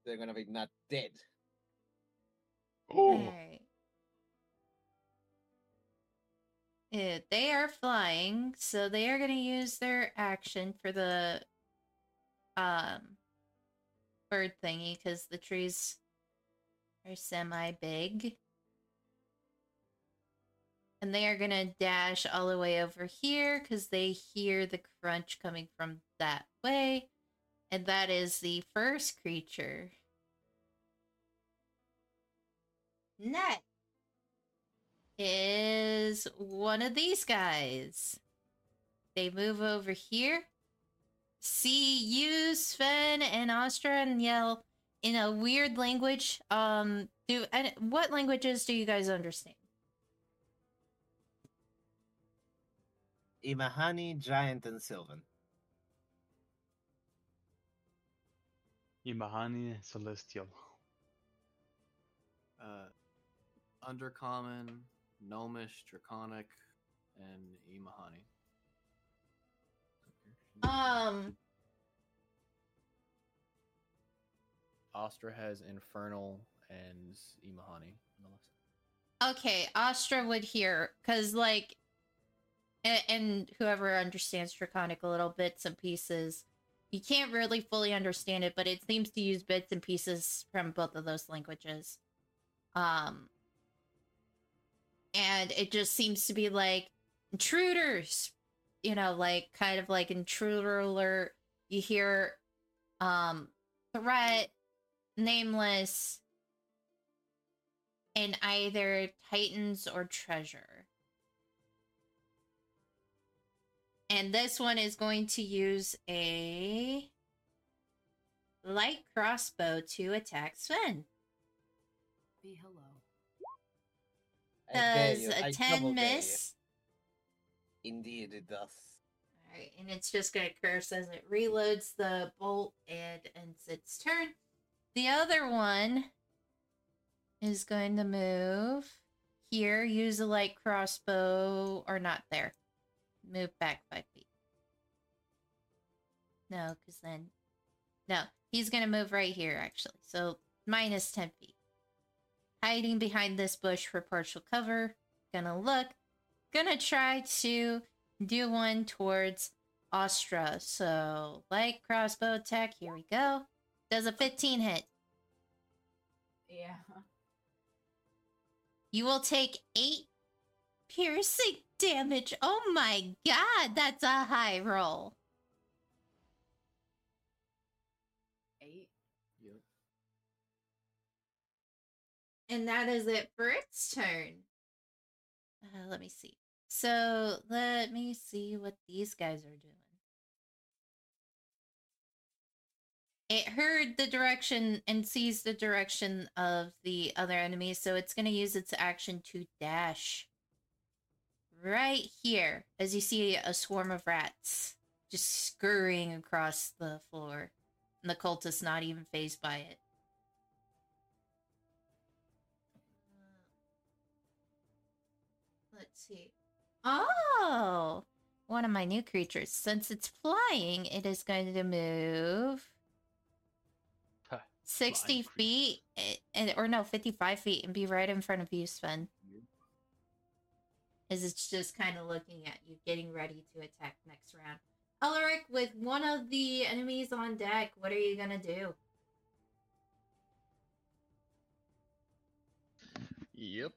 They're gonna be not dead. oh, Alright. Yeah, they are flying, so they are going to use their action for the um bird thingy because the trees are semi big. And they are going to dash all the way over here because they hear the crunch coming from that way. And that is the first creature. Next is one of these guys. They move over here. See you, Sven and Astra, and yell in a weird language. Um, do and what languages do you guys understand? Imahani, Giant, and Sylvan. Imahani Celestial. Uh, Undercommon, Gnomish, Draconic, and Imahani. Um, Astra has Infernal and Imahani. on the list. okay, Astra would hear because like, and, and whoever understands Draconic a little bits and pieces, you can't really fully understand it, but it seems to use bits and pieces from both of those languages. Um, and it just seems to be like intruders, you know, like kind of like intruder alert. You hear, um, threat, nameless, and either titans or treasure. And this one is going to use a light crossbow to attack Sven. Be hello. I dare Does you, I a double 10 miss? Indeed, it does. Alright, and it's just gonna curse as it reloads the bolt and ends its turn. The other one is going to move here, use a light crossbow, or not there. Move back five feet. No, because then. No, he's gonna move right here, actually. So minus 10 feet. Hiding behind this bush for partial cover. Gonna look. Gonna try to do one towards Astra. So, light crossbow attack. Here we go. Does a 15 hit. Yeah. You will take 8 piercing damage. Oh my god, that's a high roll. And that is it for its turn. Uh, let me see. So, let me see what these guys are doing. It heard the direction and sees the direction of the other enemy, so it's going to use its action to dash right here as you see a swarm of rats just scurrying across the floor. And the cultist not even phased by it. Oh! One of my new creatures. Since it's flying, it is going to move Huh, 60 flying feet, eh, eh, or no, 55 feet, and be right in front of you, Sven. Yep. As it's just kind of looking at you, getting ready to attack next round. Elric, with one of the enemies on deck, what are you gonna do? Yep.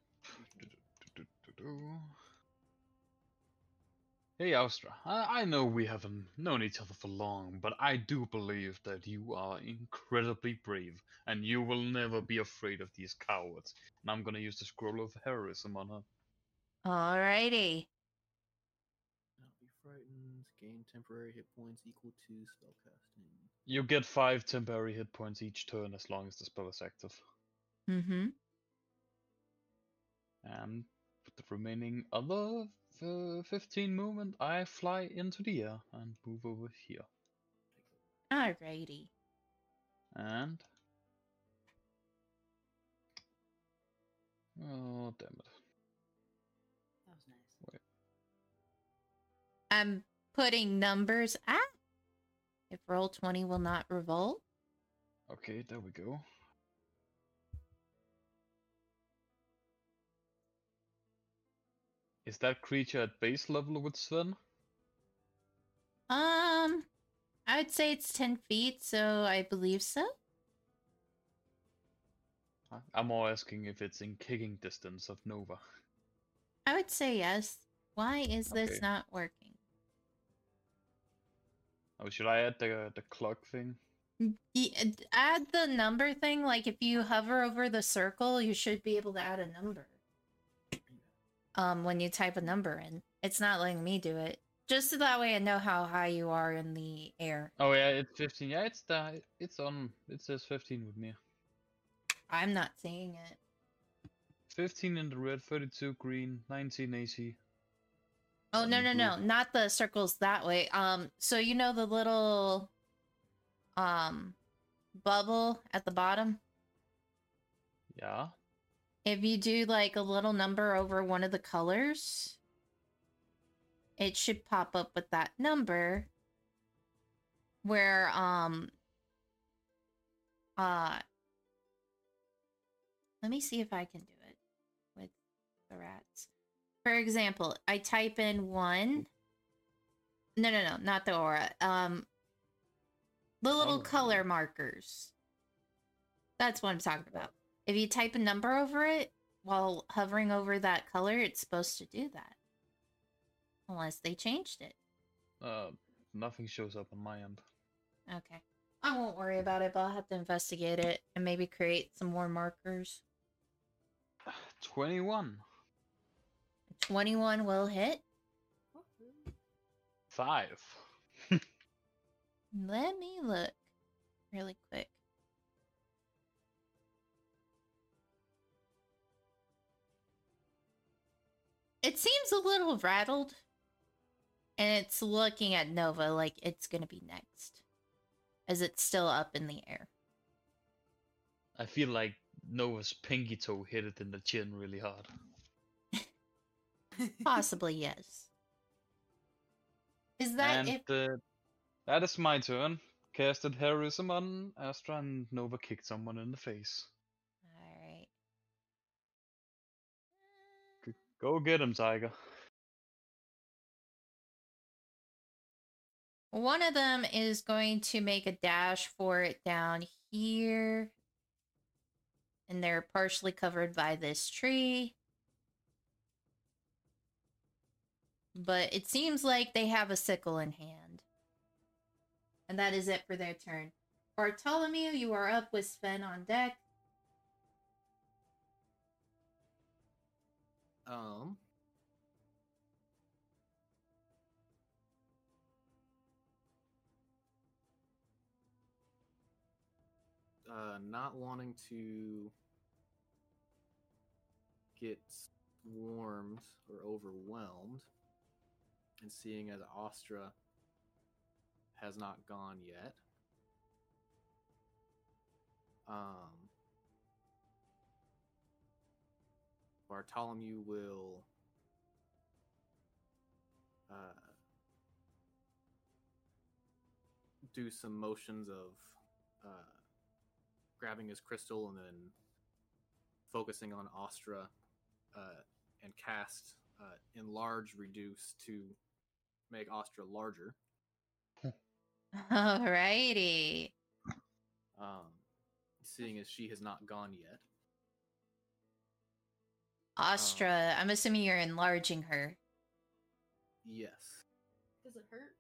Hey, Astra. I, I know we haven't known each other for long, but I do believe that you are incredibly brave, and you will never be afraid of these cowards. And I'm gonna use the scroll of heroism on her. Alrighty. Not be frightened. Gain temporary hit points equal to spellcasting. You get five temporary hit points each turn as long as the spell is active. Mm-hmm. And with the remaining other uh, 15 movement, I fly into the air and move over here. Alrighty. And. Oh, damn it. That was nice. Wait. I'm putting numbers. Ah! If roll 20 will not revolt. Okay, there we go. Is that creature at base level with Sven? Um, I would say it's 10 feet, so I believe so. I'm more asking if it's in kicking distance of Nova. I would say yes. Why is this Okay. not working? Oh, should I add the the clock thing? Add the number thing. Like if you hover over the circle, you should be able to add a number. Um, when you type a number in, it's not letting me do it. just so that way I know how high you are in the air. Oh yeah, it's 15. Yeah, it's the it's on. It says 15 with me. I'm not seeing it. 15 in the red, 32 green, 19 AC. Oh no Um, no no, not the circles that way. Um, so you know the little um bubble at the bottom. Yeah. If you do like a little number over one of the colors, it should pop up with that number. Where um uh let me see if I can do it with the rats. For example, I type in one. No, no, no, not the aura. Um, the little Color. color markers. That's what I'm talking about. If you type a number over it while hovering over that color, it's supposed to do that. Unless they changed it. Uh, nothing shows up on my end. Okay. I won't worry about it, but I'll have to investigate it and maybe create some more markers. 21. 21 will hit. Five. Let me look really quick. It seems a little rattled. And it's looking at Nova like it's going to be next. As it's still up in the air. I feel like Nova's pinky toe hit it in the chin really hard. Possibly, yes. Is that and if uh, that is my turn. Casted heroism on Astra and Nova kicked someone in the face. Go get him, Tiger. One of them is going to make a dash for it down here. And they're partially covered by this tree. But it seems like they have a sickle in hand. And that is it for their turn. Bartholomew, you are up with Sven on deck. Um. Uh, not wanting to get swarmed or overwhelmed, and seeing as Astra has not gone yet, um, Bartholomew will uh, do some motions of uh, grabbing his crystal and then focusing on Astra uh, and cast uh, enlarge reduce to make Astra larger. Alrighty. Um, seeing as she has not gone yet. Astra, I'm assuming you're enlarging her. Yes. Does it hurt?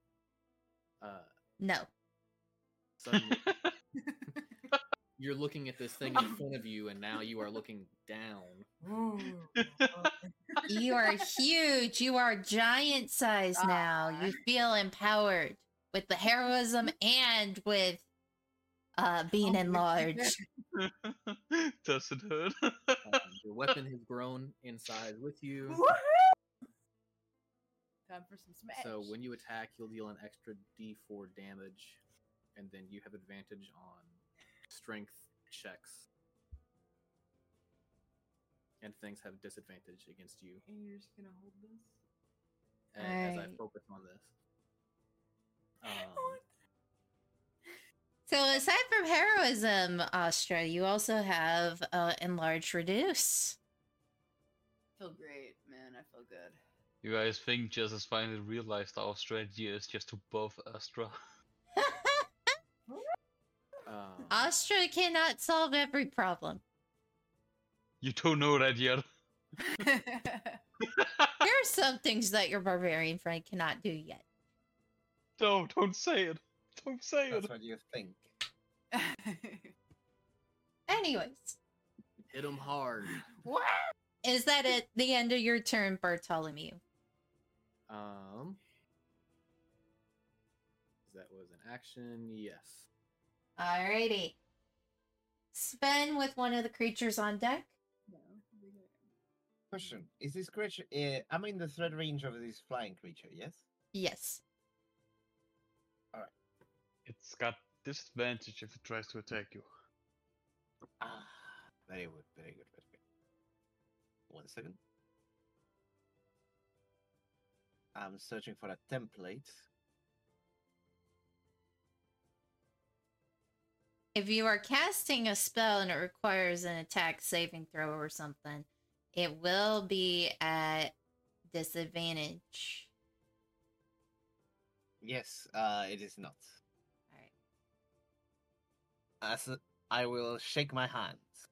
Uh, No. suddenly you're looking at this thing in front of you, and now you are looking down. You are huge. You are giant size now. You Ah. feel empowered with the heroism and with uh being Oh, enlarged. Does it hurt? Your weapon has grown in size with you. Time for some smash. So when you attack, you'll deal an extra D4 damage, and then you have advantage on strength checks. And things have disadvantage against you and you're just gonna hold this. a- as I focus on this. Um, So aside from heroism, Astra, you also have uh enlarged reduce. I feel great, man. I feel good. you guys think just as finally realized our strategy is just to buff Astra? um, Astra cannot solve every problem. You don't know that yet. There are some things that your barbarian friend cannot do yet. No, don't say it. Don't say it. That's what you think. Anyways, hit him hard. what? is that at the end of your turn, Bartholomew? Um, That was an action, yes. Alrighty. Sven with one of the creatures on deck. No. Question: Is this creature? Uh, I'm in the threat range of this flying creature. Yes. Yes. It's got disadvantage if it tries to attack you. Ah, very good, very good, very good. One second. I'm searching for a template. If you are casting a spell and it requires an attack saving throw or something, it will be at disadvantage. Yes, uh, it is not. Alright. As a- I will shake my hands,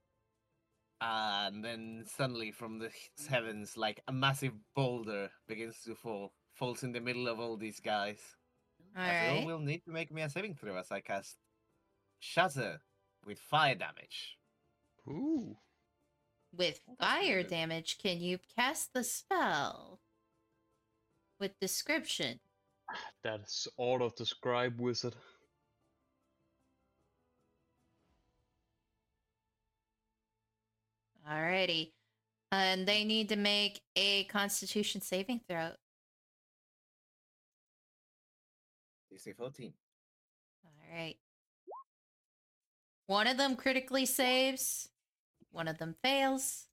and then suddenly from the heavens, like a massive boulder begins to fall, falls in the middle of all these guys. As they all Alright. will need to make me a saving throw as I cast Shatter with fire damage. Ooh. With Oh, that's pretty fire damage, can you cast the spell? With description. That's auto describe wizard. Alrighty. And they need to make a constitution saving throw. DC 14. Alright. One of them critically saves, one of them fails.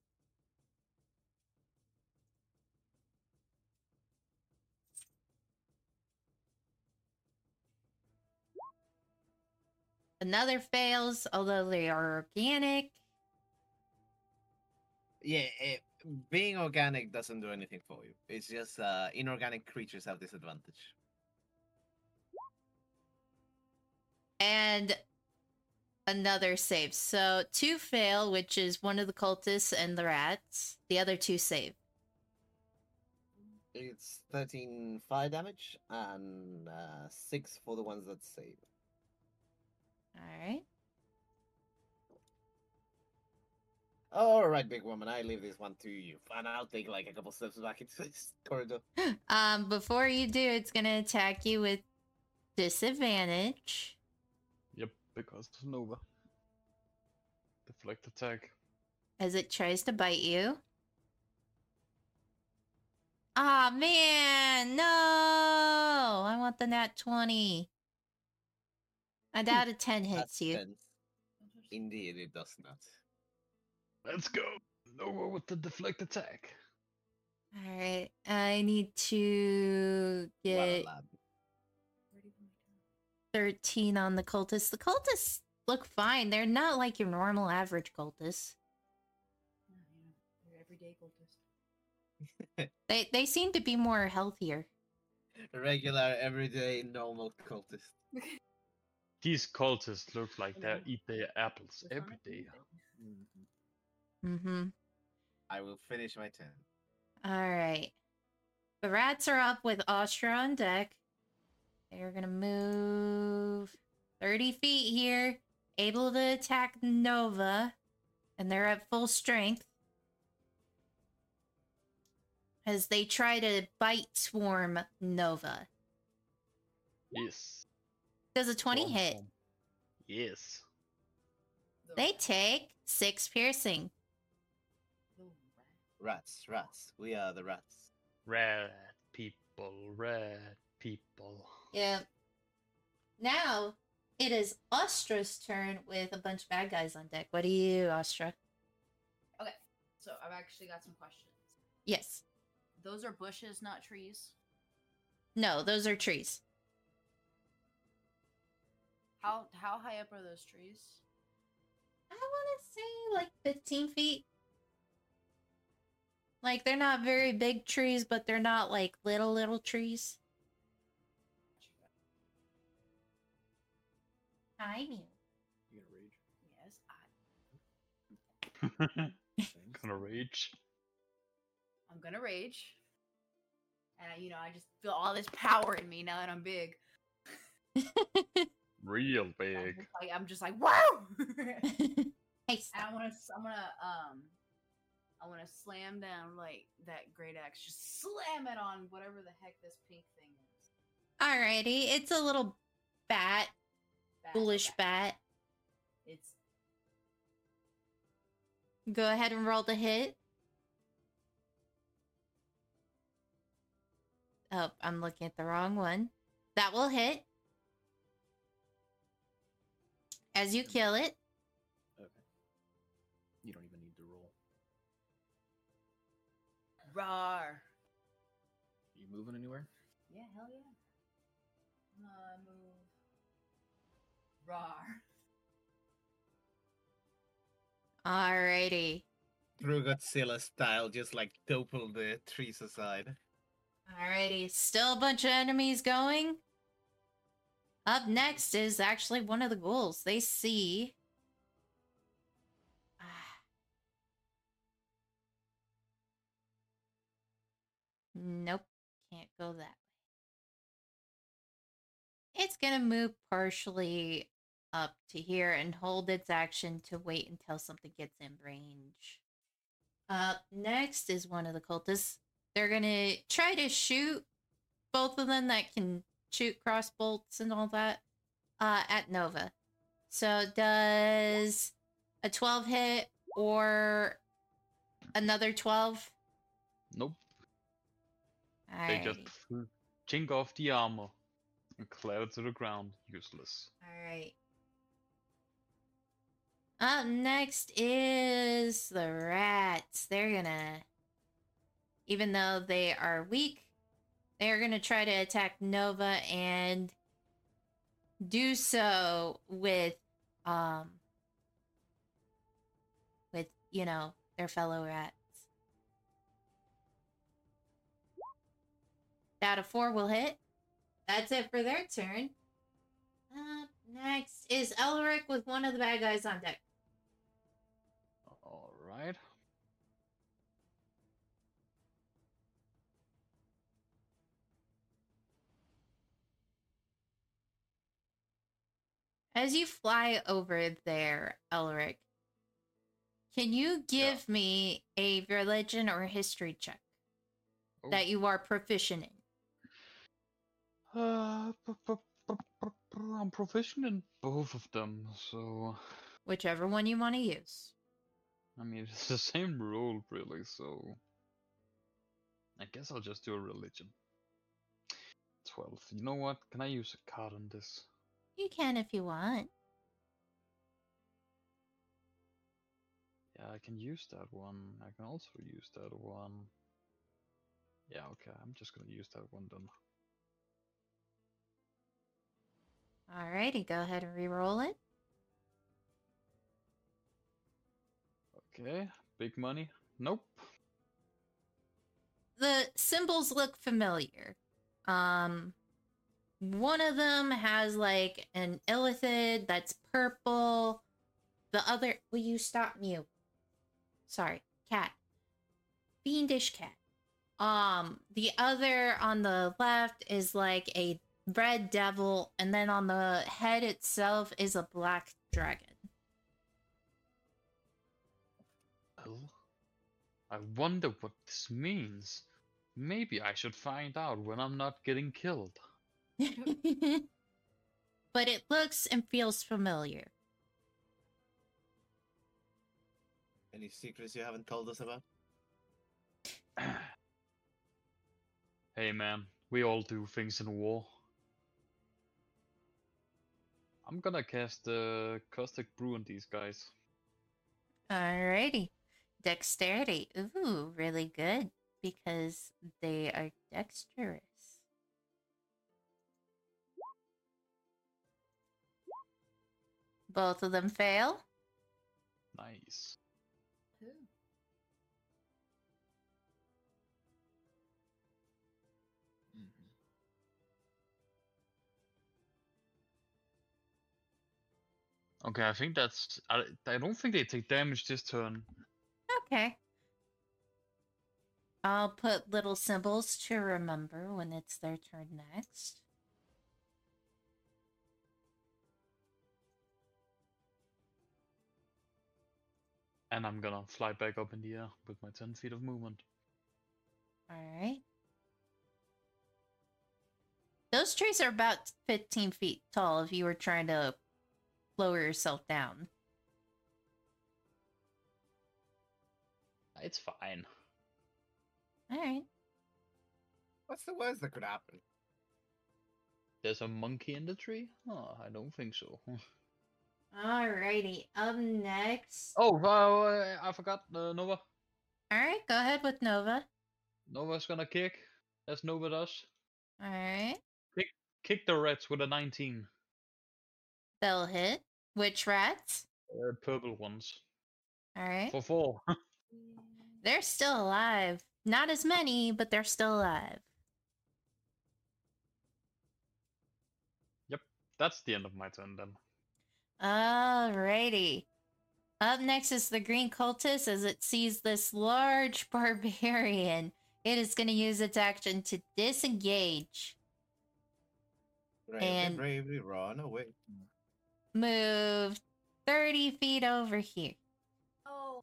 Another fails, although they are organic. Yeah, it, being organic doesn't do anything for you. It's just uh, inorganic creatures have disadvantage. and another save. So two fail, which is one of the cultists and the rats. The other two save. It's 13 fire damage and uh, 6 for the ones that save. All right. All right, big woman, I leave this one to you. And I'll take like a couple steps back into this corridor. Um, before you do, it's gonna attack you with disadvantage. Yep, because of Nova. Deflect attack. as it tries to bite you. Ah man, no! I want the nat 20. I doubt a 10 hits That's you. 10. Indeed, it does not. Let's go. Nova with the deflect attack. Alright, I need to get lad. 13 on the cultists. The cultists look fine. They're not like your normal average cultists. Your everyday cultist. They they seem to be more healthier. Regular, everyday, normal cultist. These cultists look like they eat their apples every day. every not day. Mm-hmm. I will finish my turn. All right. The rats are up with Astra on deck. They're gonna move 30 feet here, able to attack Nova, and they're at full strength. As they try to bite swarm Nova. Yes. Does a 20 Swarm, hit? swarm. Yes. They take six piercing. Rats, rats. We are the rats. Red people, red people. Yeah. Now it is Astra's turn with a bunch of bad guys on deck. What do you, do, Astra? Okay, so I've actually got some questions. Yes. Those are bushes, not trees. No, those are trees. How how high up are those trees? I want to say like 15 feet. Like they're not very big trees, but they're not like little little trees. Hi, Mew. You gonna rage? Yes, I, Thanks. Gonna rage. I'm gonna rage, and I, you know I just feel all this power in me now that I'm big. Real I'm big. just like, I'm just like wow. hey, And I want to, I'm gonna, um, I want to slam down like that great axe, just slam it on whatever the heck this pink thing is. Alrighty, it's a little bat, Bat, foolish bat. bat. It's Go ahead and roll the hit. Oh, I'm looking at the wrong one. That will hit. As you kill it. Rar. You moving anywhere? Yeah, hell yeah. I'm gonna move. Rar. Alrighty. Through Godzilla style, just like topple the trees aside. Alrighty. Still a bunch of enemies going. Up next is actually one of the ghouls. They see. Nope. Can't go that way. It's gonna move partially up to here and hold its action to wait until something gets in range. Up next is one of the cultists. They're gonna try to shoot both of them that can shoot cross bolts and all that uh, at Nova. So does a 12 hit or another 12? Nope. They just chink off the armor and clatter to the ground, useless. Alright. Up next is the rats. They're gonna, even though they are weak, they're gonna try to attack Nova and do so with, um, with, you know, their fellow rats. That a four will hit. That's it for their turn. Up next is Elric with one of the bad guys on deck. Alright. As you fly over there, Elric, can you give me a religion or history check Oh. that you are proficient in? Uh, I'm proficient in both of them, so Whichever one you want to use. I mean it's the same rule really, so I guess I'll just do a religion. Twelve. You know what? Can I use a card on this? You can if you want. Yeah, I can use that one. I can also use that one. Yeah, okay, I'm just gonna use that one then. Alrighty, go ahead and re-roll it. Okay, big money. Nope. the symbols look familiar. Um, one of them has like an illithid that's purple. The other, will you stop mute? Sorry, cat. Fiendish cat. Um, the other on the left is like a red devil, and then on the head itself is a black dragon. Well, I wonder what this means. Maybe I should find out when I'm not getting killed. but it looks and feels familiar. Any secrets you haven't told us about? hey man, we all do things in war. I'm gonna cast the caustic brew on these guys. Alrighty. Dexterity. Ooh, really good because they are dexterous. Both of them fail. Nice. Okay, I think that's. I, I don't think they take damage this turn. Okay. I'll put little symbols to remember when it's their turn next. And I'm gonna fly back up in the air with my 10 feet of movement. Alright. Those trees are about 15 feet tall if you were trying to lower yourself down. It's fine. All right. What's the worst that could happen? There's a monkey in the tree? Oh, I don't think so. Alrighty. Up next. oh, uh, I forgot uh, Nova. All right. Go ahead with Nova. Nova's gonna kick, as Nova does. All right. Kick the rats with a 19. They'll hit. Which rats? Uh, purple ones. All right. For four. They're still alive. Not as many, but they're still alive. Yep. That's the end of my turn then. Alrighty. Up next is the green cultist as it sees this large barbarian. It is going to use its action to disengage, Bravely, And- bravely run away. Move 30 feet over here. Oh,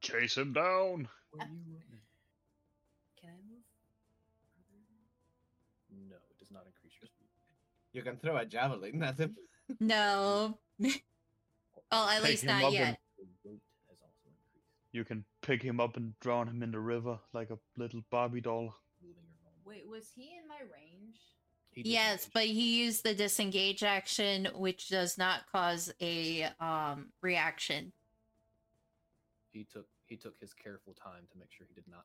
Chase him down. Where you can I move? No, it does not increase your speed. You can throw a javelin at him. No. Oh, at Pick least not yet. and- The weight has also increased. You can pick him up and drown him in the river like a little Barbie doll. Moving your normal. Wait, was he in my range? He Yes, but he used the disengage action, which does not cause a um reaction. he took he took his careful time to make sure he did not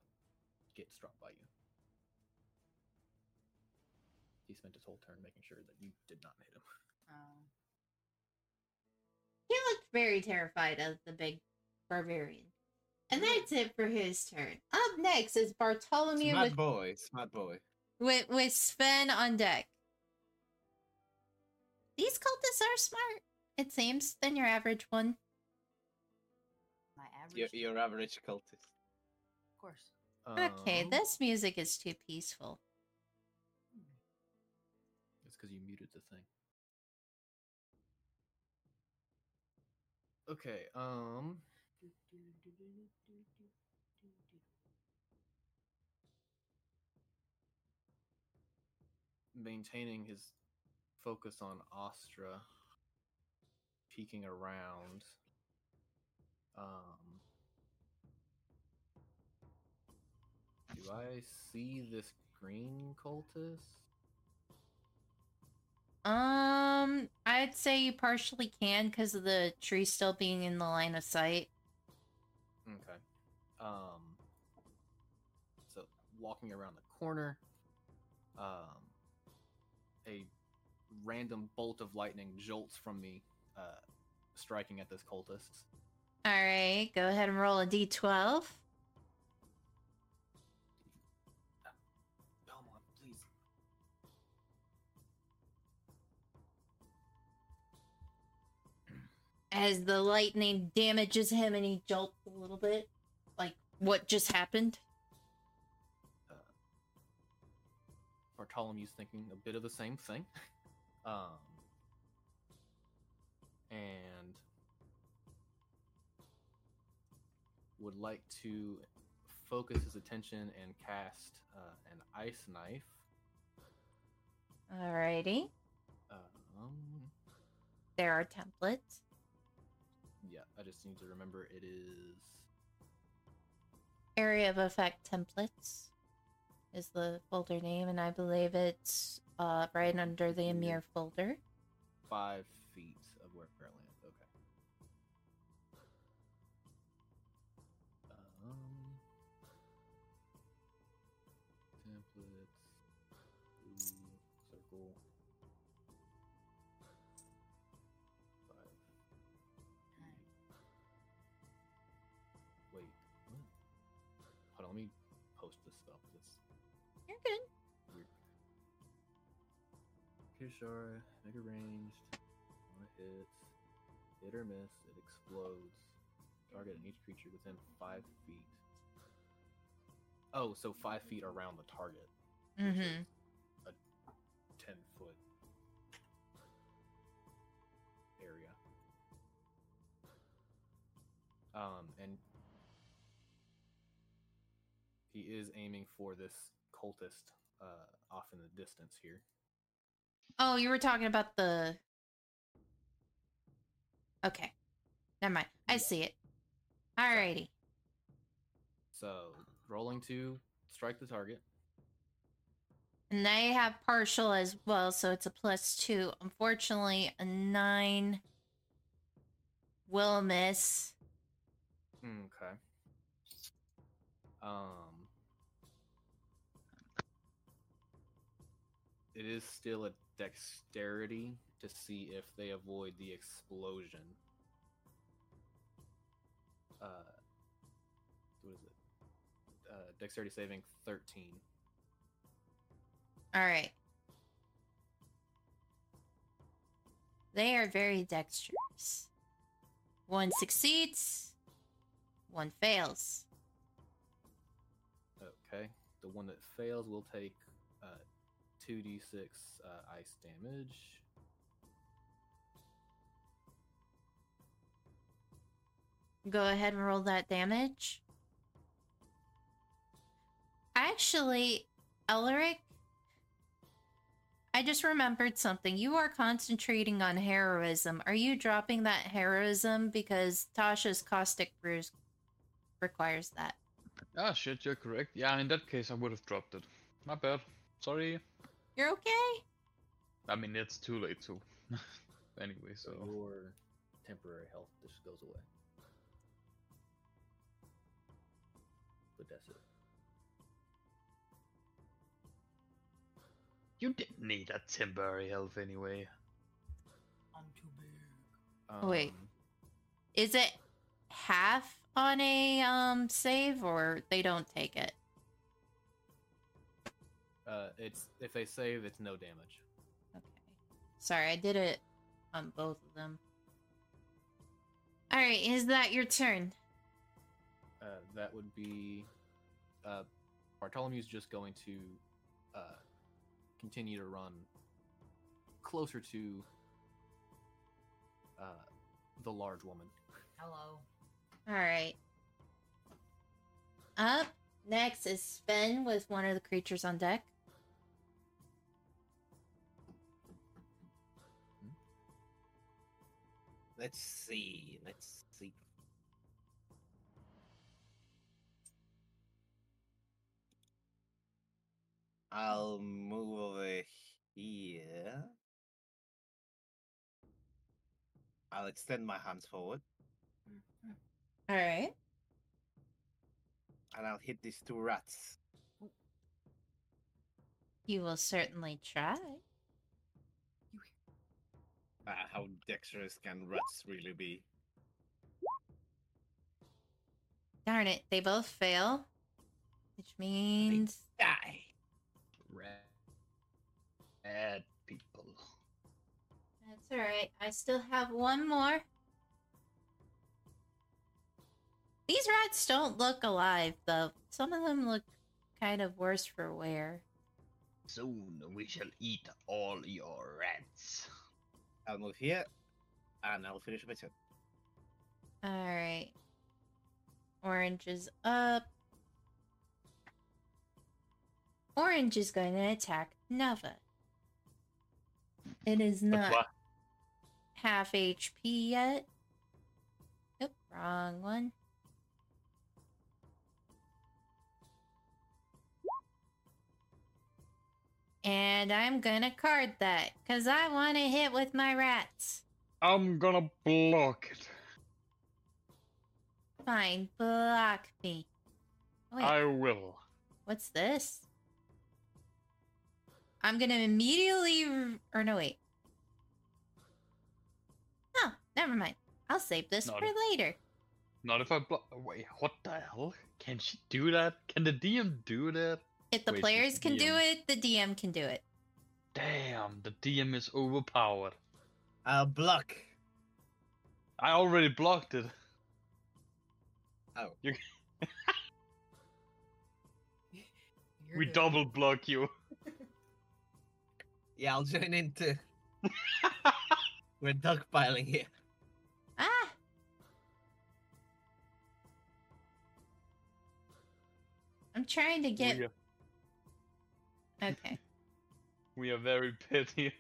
get struck by you. He spent his whole turn making sure that you did not hit him. Oh. He looked very terrified of the big barbarian. And that's it for his turn. Up next is Bartholomew Smart with, boy, smart boy. With, with Sven on deck. These cultists are smart, it seems, than your average one. My average. Your, your average cultist. Of course. Okay, Um, this music is too peaceful. It's because you muted the thing. Okay, um. Maintaining his focus on Astra, peeking around. Um. Do I see this green cultist? Um, I'd say you partially can because of the tree still being in the line of sight. Okay. Um. So walking around the corner, um, a random bolt of lightning jolts from me, uh, striking at this cultist. All right, go ahead and roll a d12. Belmont, please. As the lightning damages him and he jolts a little bit. Like, what just happened? Bartholomew's thinking a bit of the same thing. Um, and would like to focus his attention and cast uh, an ice knife. Alrighty. Um, There are templates. yeah, I just need to remember it is. Area of effect templates is the folder name, and I believe it's uh, right under the Imyr folder. five Kishara, mega ranged, one hits, hit or miss, it explodes. Target and each creature within five feet. Oh, so five feet around the target. Mm-hmm. A ten foot area. Um, and he is aiming for this cultist uh, off in the distance here. Oh, you were talking about the. Okay. Never mind. I see it. Alrighty. So rolling to strike the target. And I have partial as well, so it's a plus two. Unfortunately, a nine will miss. Okay. Um. It is still a dexterity to see if they avoid the explosion. Uh, what is it? Uh, dexterity saving thirteen. Alright. They are very dexterous. One succeeds, one fails. Okay. The one that fails will take 2d6 uh, ice damage. Go ahead and roll that damage. Actually, Elric, I just remembered something. You are concentrating on heroism. Are you dropping that heroism because Tasha's caustic bruise requires that? Ah, shit, you're correct. Yeah, in that case, I would have dropped it. My bad. Sorry. You're okay? I mean, it's too late too. anyway, so. So your temporary health just goes away. But that's it. You didn't need that temporary health anyway. I'm too big. Oh, wait. Um, Is it half on a um save or they don't take it? Uh, it's if they save, it's no damage. Okay. Sorry, I did it on both of them. All right, is that your turn? Uh, that would be uh, Bartholomew's just going to uh, continue to run closer to uh, the large woman. Hello. All right. Up next is Sven with one of the creatures on deck. Let's see. Let's see. I'll move over here. I'll extend my hands forward All right. and I'll hit these two rats. You will certainly try. Uh, how dexterous can rats really be? Darn it, they both fail. Which means Die! Rat. Bad people. that's all right. I still have one more. These rats don't look alive, though. Some of them look kind of worse for wear. Soon we shall eat all your rats. I'll move here and I'll finish my turn. All right. Orange is up. Orange is going to attack Nova. It is not half HP yet. Oop, wrong one. And I'm gonna card that because I want to hit with my rats. I'm gonna block it. Fine, block me. Wait, I will. what's this? I'm gonna immediately. Or no, wait. Oh, never mind. I'll save this Not for a- later. Not if I block. Wait, what the hell? Can she do that? Can the DM do that? If the Wait, players the can do it, the DM can do it. Damn, the DM is overpowered. I'll block. I already blocked it. Oh. You, we good. double block you. Yeah, I'll join in too. We're dogpiling here. Ah! I'm trying to get We- Okay. We are very petty.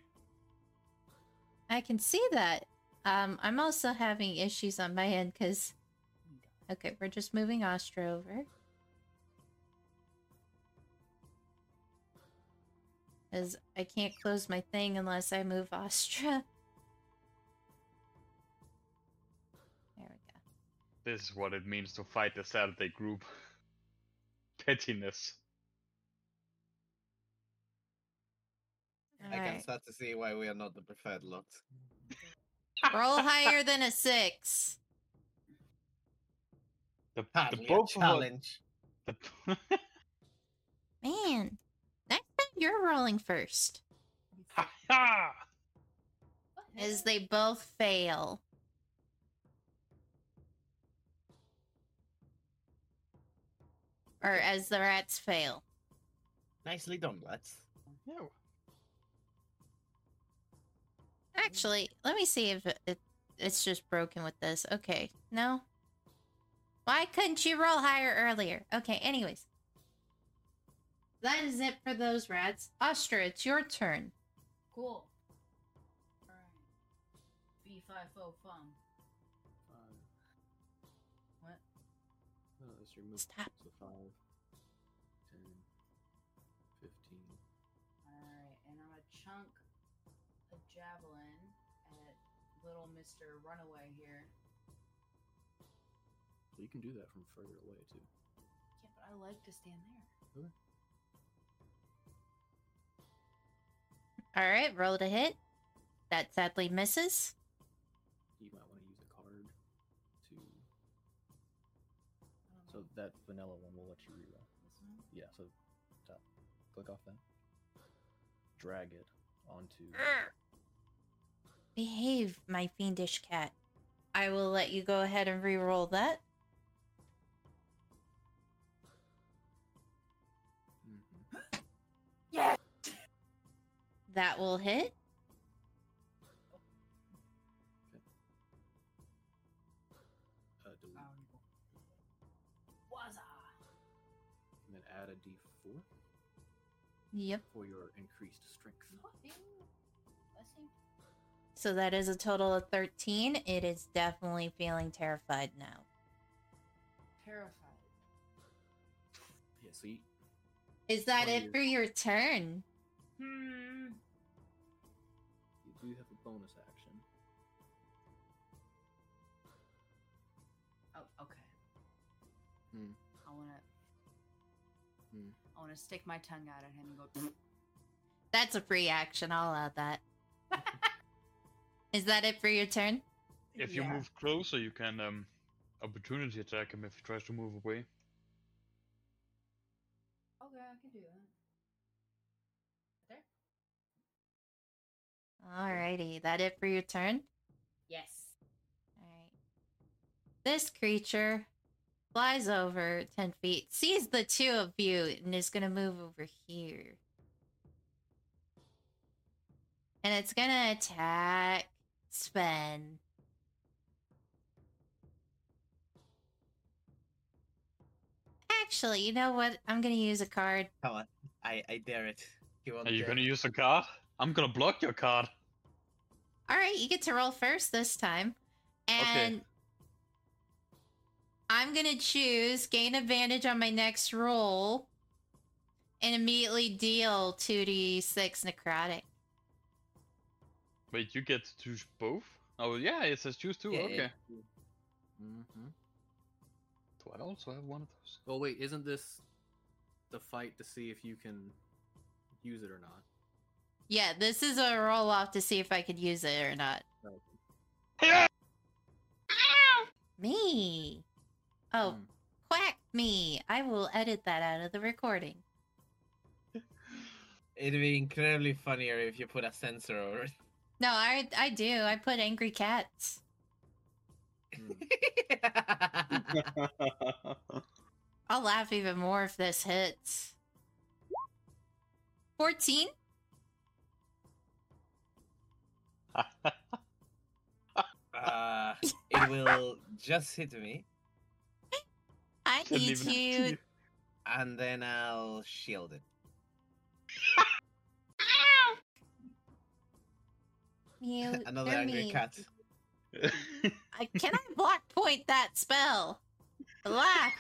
I can see that. Um, I'm also having issues on my end because. Okay, we're just moving Astra over. Because I can't close my thing unless I move Astra. There we go. This is what it means to fight the Saturday group. Pettiness. I can Alright. start to see why we are not the preferred lot. Roll higher than a six. The, the Hardly a both of us. challenge. The, Man, next time you're rolling first. ha ha! As they both fail. Or as the rats fail. Nicely done, lads. No. Actually, let me see if it, it, it's just broken with this. Okay, no? Why couldn't you roll higher earlier? Okay, anyways. That is it for those rats. Astra, it's your turn. Cool. Alright. B five O fun. Five. What? Oh, no, that's your move. Stop. So five, Mr. Runaway here. So you can do that from further away too. Yeah, but I like to stand there. Alright, roll to hit. That sadly misses. You might want to use a card to. I So that vanilla one will let you reroll. This one? Yeah. So top, click off that. Drag it onto. Ah! Behave, my fiendish cat. I will let you go ahead and re-roll that. Mhm. That will hit. Uh, delete. And then add a d4 Yep. for your increased strength. Blessing. So that is a total of 13. It is definitely feeling terrified now. Terrified. Yeah. So you, Is that it you- for your turn? Hmm. you do have a bonus action. Oh, okay. Hmm. I wanna. Hmm. I wanna stick my tongue out at him and go. That's a free action. I'll add that. Is that it for your turn? If you Yeah. move closer, you can um opportunity attack him if he tries to move away. Okay, I can do that. There. Alrighty. That it for your turn? Yes. Alright. This creature flies over 10 feet, sees the two of you, and is gonna move over here. And it's gonna attack Sven. Actually, you know what? I'm gonna use a card. Come on. I, I dare it. He won't Are you dare. gonna use a card? I'm gonna block your card. Alright, you get to roll first this time. Okay. And I'm gonna choose gain advantage on my next roll and immediately deal 2d6 necrotic. Wait, you get to choose both? Oh yeah, it says choose two. Yeah, okay. yeah. Mm-hmm. Do I also have one of those? Oh wait, isn't this the fight to see if you can use it or not? Yeah, this is a roll off to see if I could use it or not. Yeah! Me. Oh, Hmm. quack me. I will edit that out of the recording. It'd be incredibly funnier if you put a censor over it. No, I I do. I put angry cats. I'll laugh even more if this hits. 14? uh, it will just hit me, I Shouldn't need you. to- and then I'll shield it. Mute. Another angry mean. cat. I can I block point that spell? Black.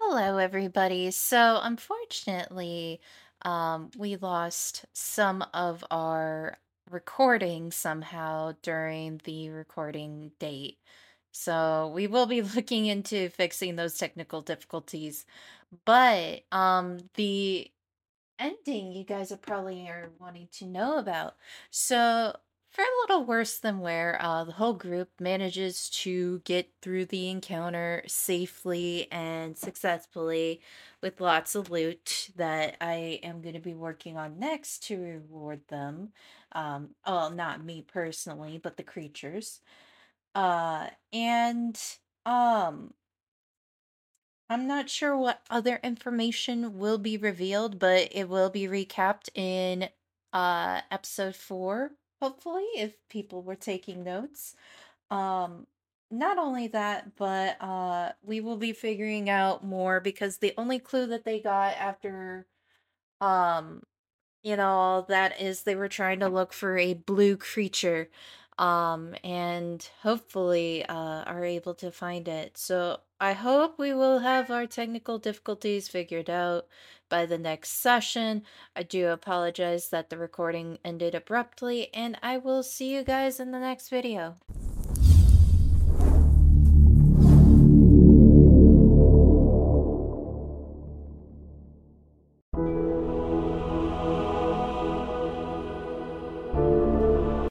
Hello, everybody. So, unfortunately, um, we lost some of our recording somehow during the recording date. So, we will be looking into fixing those technical difficulties. But um, the ending you guys are probably are wanting to know about. So, for a little worse than where uh, the whole group manages to get through the encounter safely and successfully with lots of loot that I am going to be working on next to reward them. Um, well, not me personally, but the creatures. Uh, and um, I'm not sure what other information will be revealed, but it will be recapped in uh episode 4, hopefully, if people were taking notes. Um not only that, but uh we will be figuring out more because the only clue that they got after um you know all that is they were trying to look for a blue creature um and hopefully uh are able to find it. So i hope we will have our technical difficulties figured out by the next session. I do apologize that the recording ended abruptly and i will see you guys in the next video